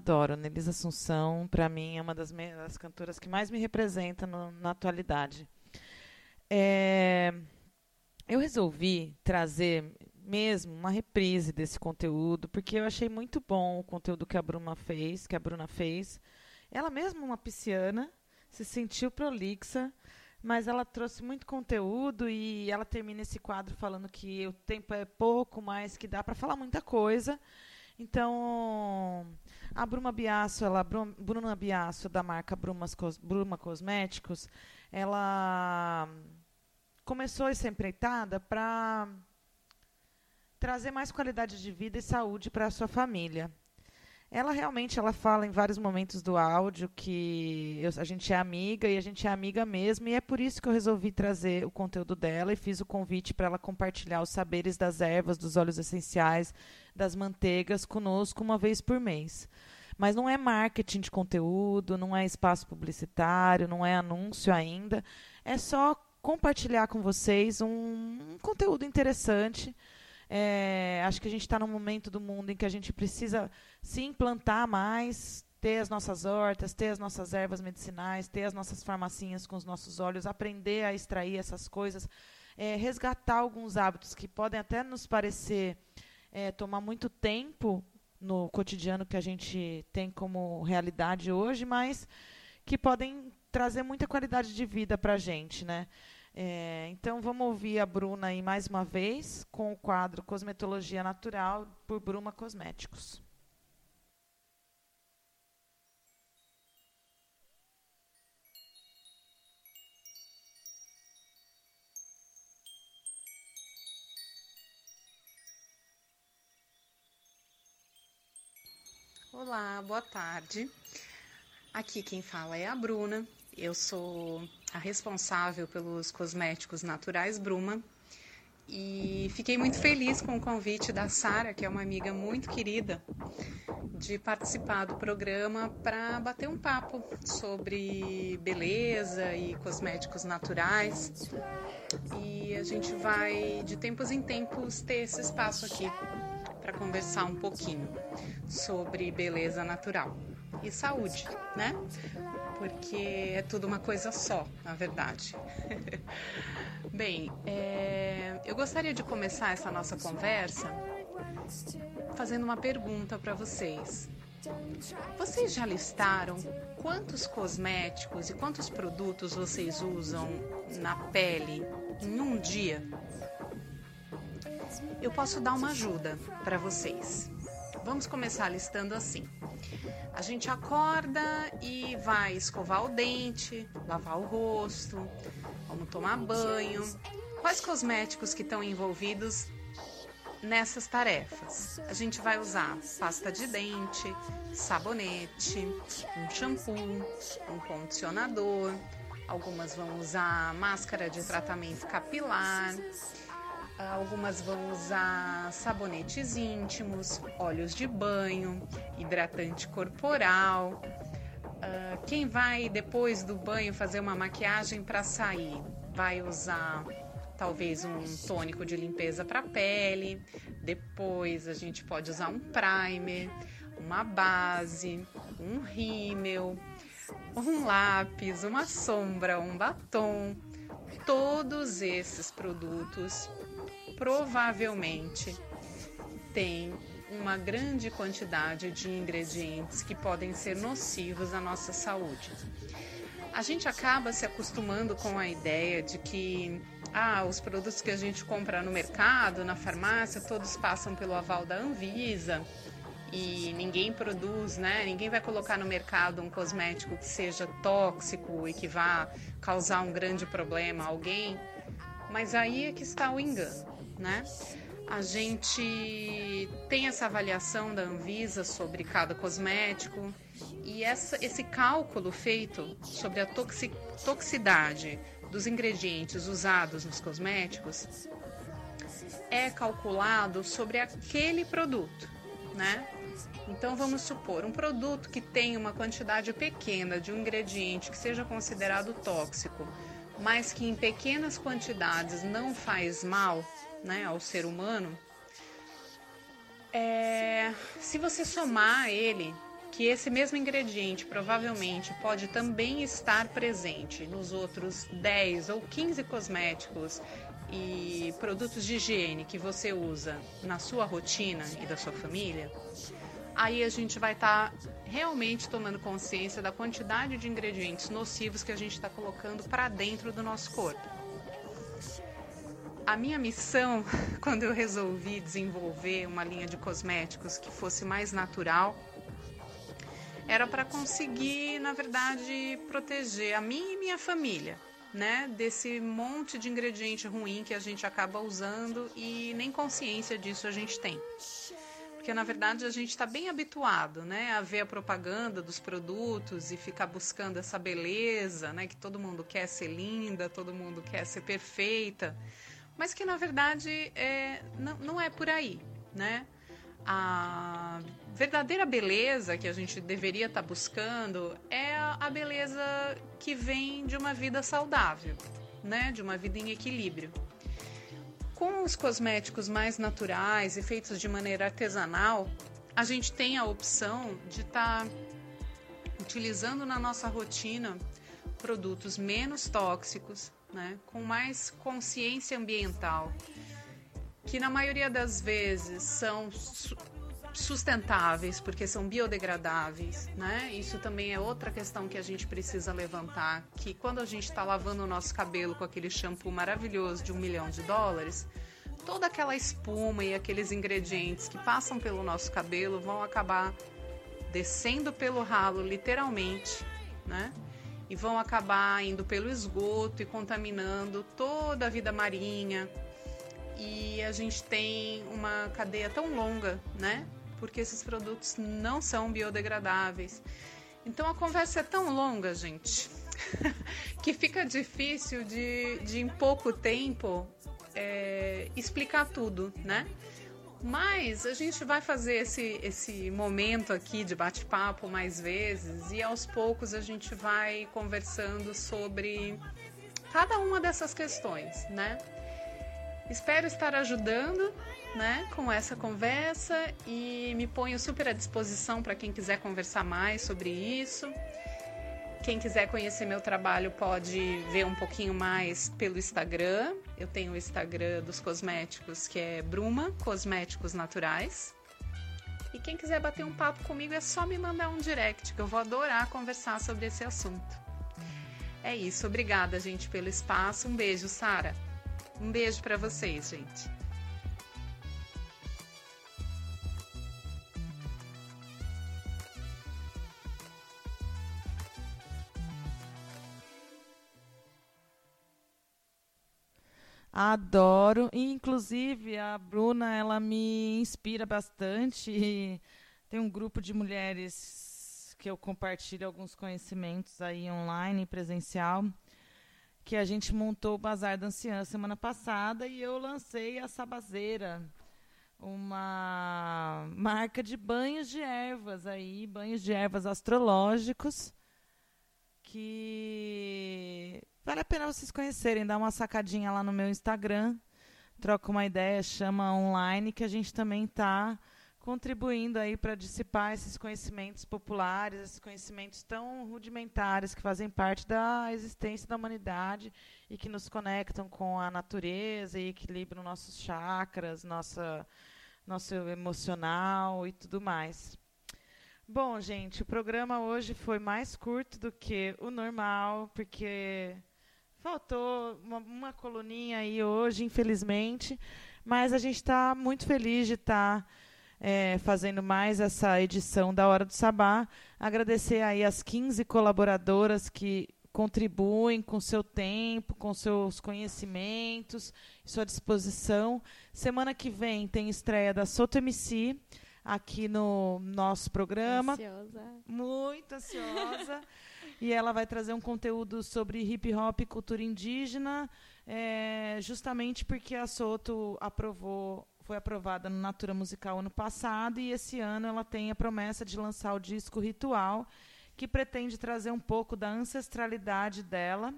S1: Adoro. Nelisa Assunção, para mim, é uma das, me- das cantoras que mais me representa no- na atualidade. É, eu resolvi trazer mesmo uma reprise desse conteúdo, porque eu achei muito bom o conteúdo que a Bruna fez, que a Bruna fez. Ela mesma, uma pisciana, se sentiu prolixa, mas ela trouxe muito conteúdo e ela termina esse quadro falando que o tempo é pouco, mas que dá para falar muita coisa. Então, a Bruma Biasso, ela, Bru- Bruna Biasso, da marca Brumas Bruma Cosméticos, ela começou essa empreitada para trazer mais qualidade de vida e saúde para a sua família. Ela realmente ela fala em vários momentos do áudio que eu- a gente é amiga e a gente é amiga mesmo, e é por isso que eu resolvi trazer o conteúdo dela e fiz o convite para ela compartilhar os saberes das ervas, dos óleos essenciais, das manteigas conosco uma vez por mês. Mas não é marketing de conteúdo, não é espaço publicitário, não é anúncio ainda. É só compartilhar com vocês um, um conteúdo interessante. É, acho que a gente está num momento do mundo em que a gente precisa se implantar mais, ter as nossas hortas, ter as nossas ervas medicinais, ter as nossas farmacinhas com os nossos óleos, aprender a extrair essas coisas, é, resgatar alguns hábitos que podem até nos parecer é, tomar muito tempo no cotidiano que a gente tem como realidade hoje, mas que podem trazer muita qualidade de vida para a gente, né? É, então vamos ouvir a Bruna aí mais uma vez com o quadro Cosmetologia Natural por Bruma Cosméticos.
S13: Olá, boa tarde. Aqui quem fala é a Bruna. Eu sou a responsável pelos cosméticos naturais Bruma
S3: e fiquei muito feliz com o convite da Sara, que é uma amiga muito querida, de participar do programa para bater um papo sobre beleza e cosméticos naturais. E a gente vai de tempos em tempos ter esse espaço aqui para conversar um pouquinho sobre beleza natural e saúde, né? Porque é tudo uma coisa só, na verdade. Bem, é, eu gostaria de começar essa nossa conversa fazendo uma pergunta para vocês. Vocês já listaram quantos cosméticos e quantos produtos vocês usam na pele em um dia? Eu posso dar uma ajuda para vocês. Vamos começar listando assim. A gente acorda e vai escovar o dente, lavar o rosto, vamos tomar banho. Quais cosméticos que estão envolvidos nessas tarefas? A gente vai usar pasta de dente, sabonete, um shampoo, um condicionador. Algumas vão usar máscara de tratamento capilar. Algumas vão usar sabonetes íntimos, óleos de banho, hidratante corporal. Uh, quem vai depois do banho fazer uma maquiagem para sair vai usar talvez um tônico de limpeza para pele. Depois a gente pode usar um primer, uma base, um rímel, um lápis, uma sombra, um batom. Todos esses produtos provavelmente têm uma grande quantidade de ingredientes que podem ser nocivos à nossa saúde. A gente acaba se acostumando com a ideia de que ah, os produtos que a gente compra no mercado, na farmácia, todos passam pelo aval da Anvisa e ninguém produz, né? Ninguém vai colocar no mercado um cosmético que seja tóxico e que vá causar um grande problema a alguém. Mas aí é que está o engano, né? A gente tem essa avaliação da Anvisa sobre cada cosmético e essa, esse cálculo feito sobre a toxi, toxicidade dos ingredientes usados nos cosméticos é calculado sobre aquele produto, né? Então vamos supor um produto que tem uma quantidade pequena de um ingrediente que seja considerado tóxico, mas que em pequenas quantidades não faz mal, né, ao ser humano. É, se você somar ele que esse mesmo ingrediente provavelmente pode também estar presente nos outros 10 ou 15 cosméticos e produtos de higiene que você usa na sua rotina e da sua família, aí a gente vai estar tá realmente tomando consciência da quantidade de ingredientes nocivos que a gente está colocando para dentro do nosso corpo. A minha missão, quando eu resolvi desenvolver uma linha de cosméticos que fosse mais natural era para conseguir, na verdade, proteger a mim e minha família, né, desse monte de ingrediente ruim que a gente acaba usando e nem consciência disso a gente tem. Porque na verdade a gente está bem habituado, né, a ver a propaganda dos produtos e ficar buscando essa beleza, né, que todo mundo quer ser linda, todo mundo quer ser perfeita, mas que na verdade é, não, não é por aí, né? a verdadeira beleza que a gente deveria estar tá buscando é a beleza que vem de uma vida saudável, né? De uma vida em equilíbrio. Com os cosméticos mais naturais e feitos de maneira artesanal, a gente tem a opção de estar tá utilizando na nossa rotina produtos menos tóxicos, né? Com mais consciência ambiental que na maioria das vezes são sustentáveis, porque são biodegradáveis, né? Isso também é outra questão que a gente precisa levantar, que quando a gente está lavando o nosso cabelo com aquele shampoo maravilhoso de um milhão de dólares, toda aquela espuma e aqueles ingredientes que passam pelo nosso cabelo vão acabar descendo pelo ralo, literalmente, né? E vão acabar indo pelo esgoto e contaminando toda a vida marinha, e a gente tem uma cadeia tão longa, né? Porque esses produtos não são biodegradáveis. Então a conversa é tão longa, gente, que fica difícil de, de em pouco tempo é, explicar tudo, né? Mas a gente vai fazer esse, esse momento aqui de bate-papo mais vezes e aos poucos a gente vai conversando sobre cada uma dessas questões, né? Espero estar ajudando, né, com essa conversa e me ponho super à disposição para quem quiser conversar mais sobre isso. Quem quiser conhecer meu trabalho pode ver um pouquinho mais pelo Instagram. Eu tenho o Instagram dos cosméticos que é Bruma Cosméticos Naturais. E quem quiser bater um papo comigo é só me mandar um direct, que eu vou adorar conversar sobre esse assunto. É isso, obrigada, gente, pelo espaço. Um beijo, Sara. Um beijo para vocês, gente.
S1: Adoro. inclusive, a Bruna, ela me inspira bastante. Tem um grupo de mulheres que eu compartilho alguns conhecimentos aí online, presencial, que a gente montou o Bazar da Anciã semana passada e eu lancei a Sabazeira, uma marca de banhos de ervas aí, banhos de ervas astrológicos, que Vale a pena vocês conhecerem, dá uma sacadinha lá no meu Instagram, troca uma ideia, chama online, que a gente também está contribuindo aí para dissipar esses conhecimentos populares, esses conhecimentos tão rudimentares que fazem parte da existência da humanidade e que nos conectam com a natureza e equilibram nossos chakras, nossa, nosso emocional e tudo mais. Bom, gente, o programa hoje foi mais curto do que o normal, porque Faltou uma, uma coluninha aí hoje, infelizmente, mas a gente está muito feliz de estar tá, é, fazendo mais essa edição da Hora do Sabá. Agradecer aí as 15 colaboradoras que contribuem com seu tempo, com seus conhecimentos, sua disposição. Semana que vem tem estreia da Soto MC aqui no nosso programa.
S6: Ansiosa.
S1: Muito ansiosa. E ela vai trazer um conteúdo sobre hip hop e cultura indígena, é, justamente porque a Soto aprovou, foi aprovada no Natura Musical ano passado e esse ano ela tem a promessa de lançar o disco Ritual, que pretende trazer um pouco da ancestralidade dela,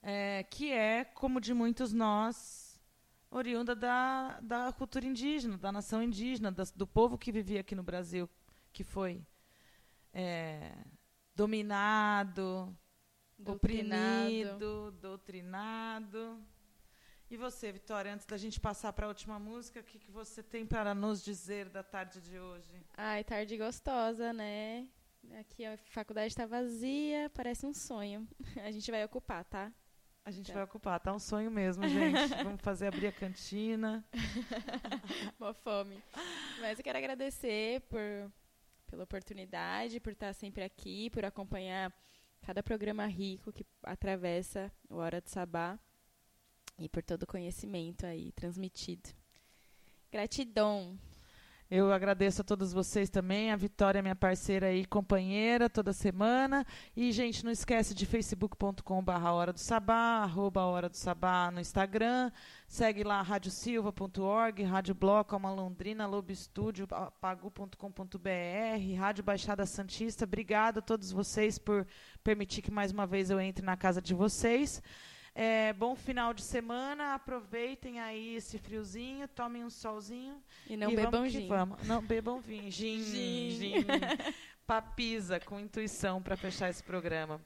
S1: é, que é, como de muitos nós, oriunda da, da cultura indígena, da nação indígena, do povo que vivia aqui no Brasil, que foi é, dominado, doutrinado. oprimido, doutrinado. E você, Vitória, antes da gente passar para a última música, o que, que você tem para nos dizer da tarde de hoje?
S6: Ai, tarde gostosa, né? Aqui a faculdade está vazia, parece um sonho. A gente vai ocupar, tá?
S1: A gente tá. vai ocupar, tá um sonho mesmo, gente. Vamos fazer abrir a cantina.
S6: Boa fome. Mas eu quero agradecer por pela oportunidade, por estar sempre aqui, por acompanhar cada programa rico que atravessa o Hora de Sabá e por todo o conhecimento aí transmitido. Gratidão.
S1: Eu agradeço a todos vocês também, a Vitória, minha parceira e companheira, toda semana. E, gente, não esquece de facebook.com.br Hora do Sabá, arroba Hora do Sabá no Instagram. Segue lá radiosilva.org, Rádio Bloco, Alma Londrina, Lobo Estúdio, pagu.com.br, Rádio Baixada Santista. Obrigada a todos vocês por permitir que mais uma vez eu entre na casa de vocês. É, bom final de semana, aproveitem aí esse friozinho, tomem um solzinho.
S6: E não e bebam vamos gin.
S1: Vamos. Não bebam vinho. Gin, gin. gin. Papisa com intuição para fechar esse programa.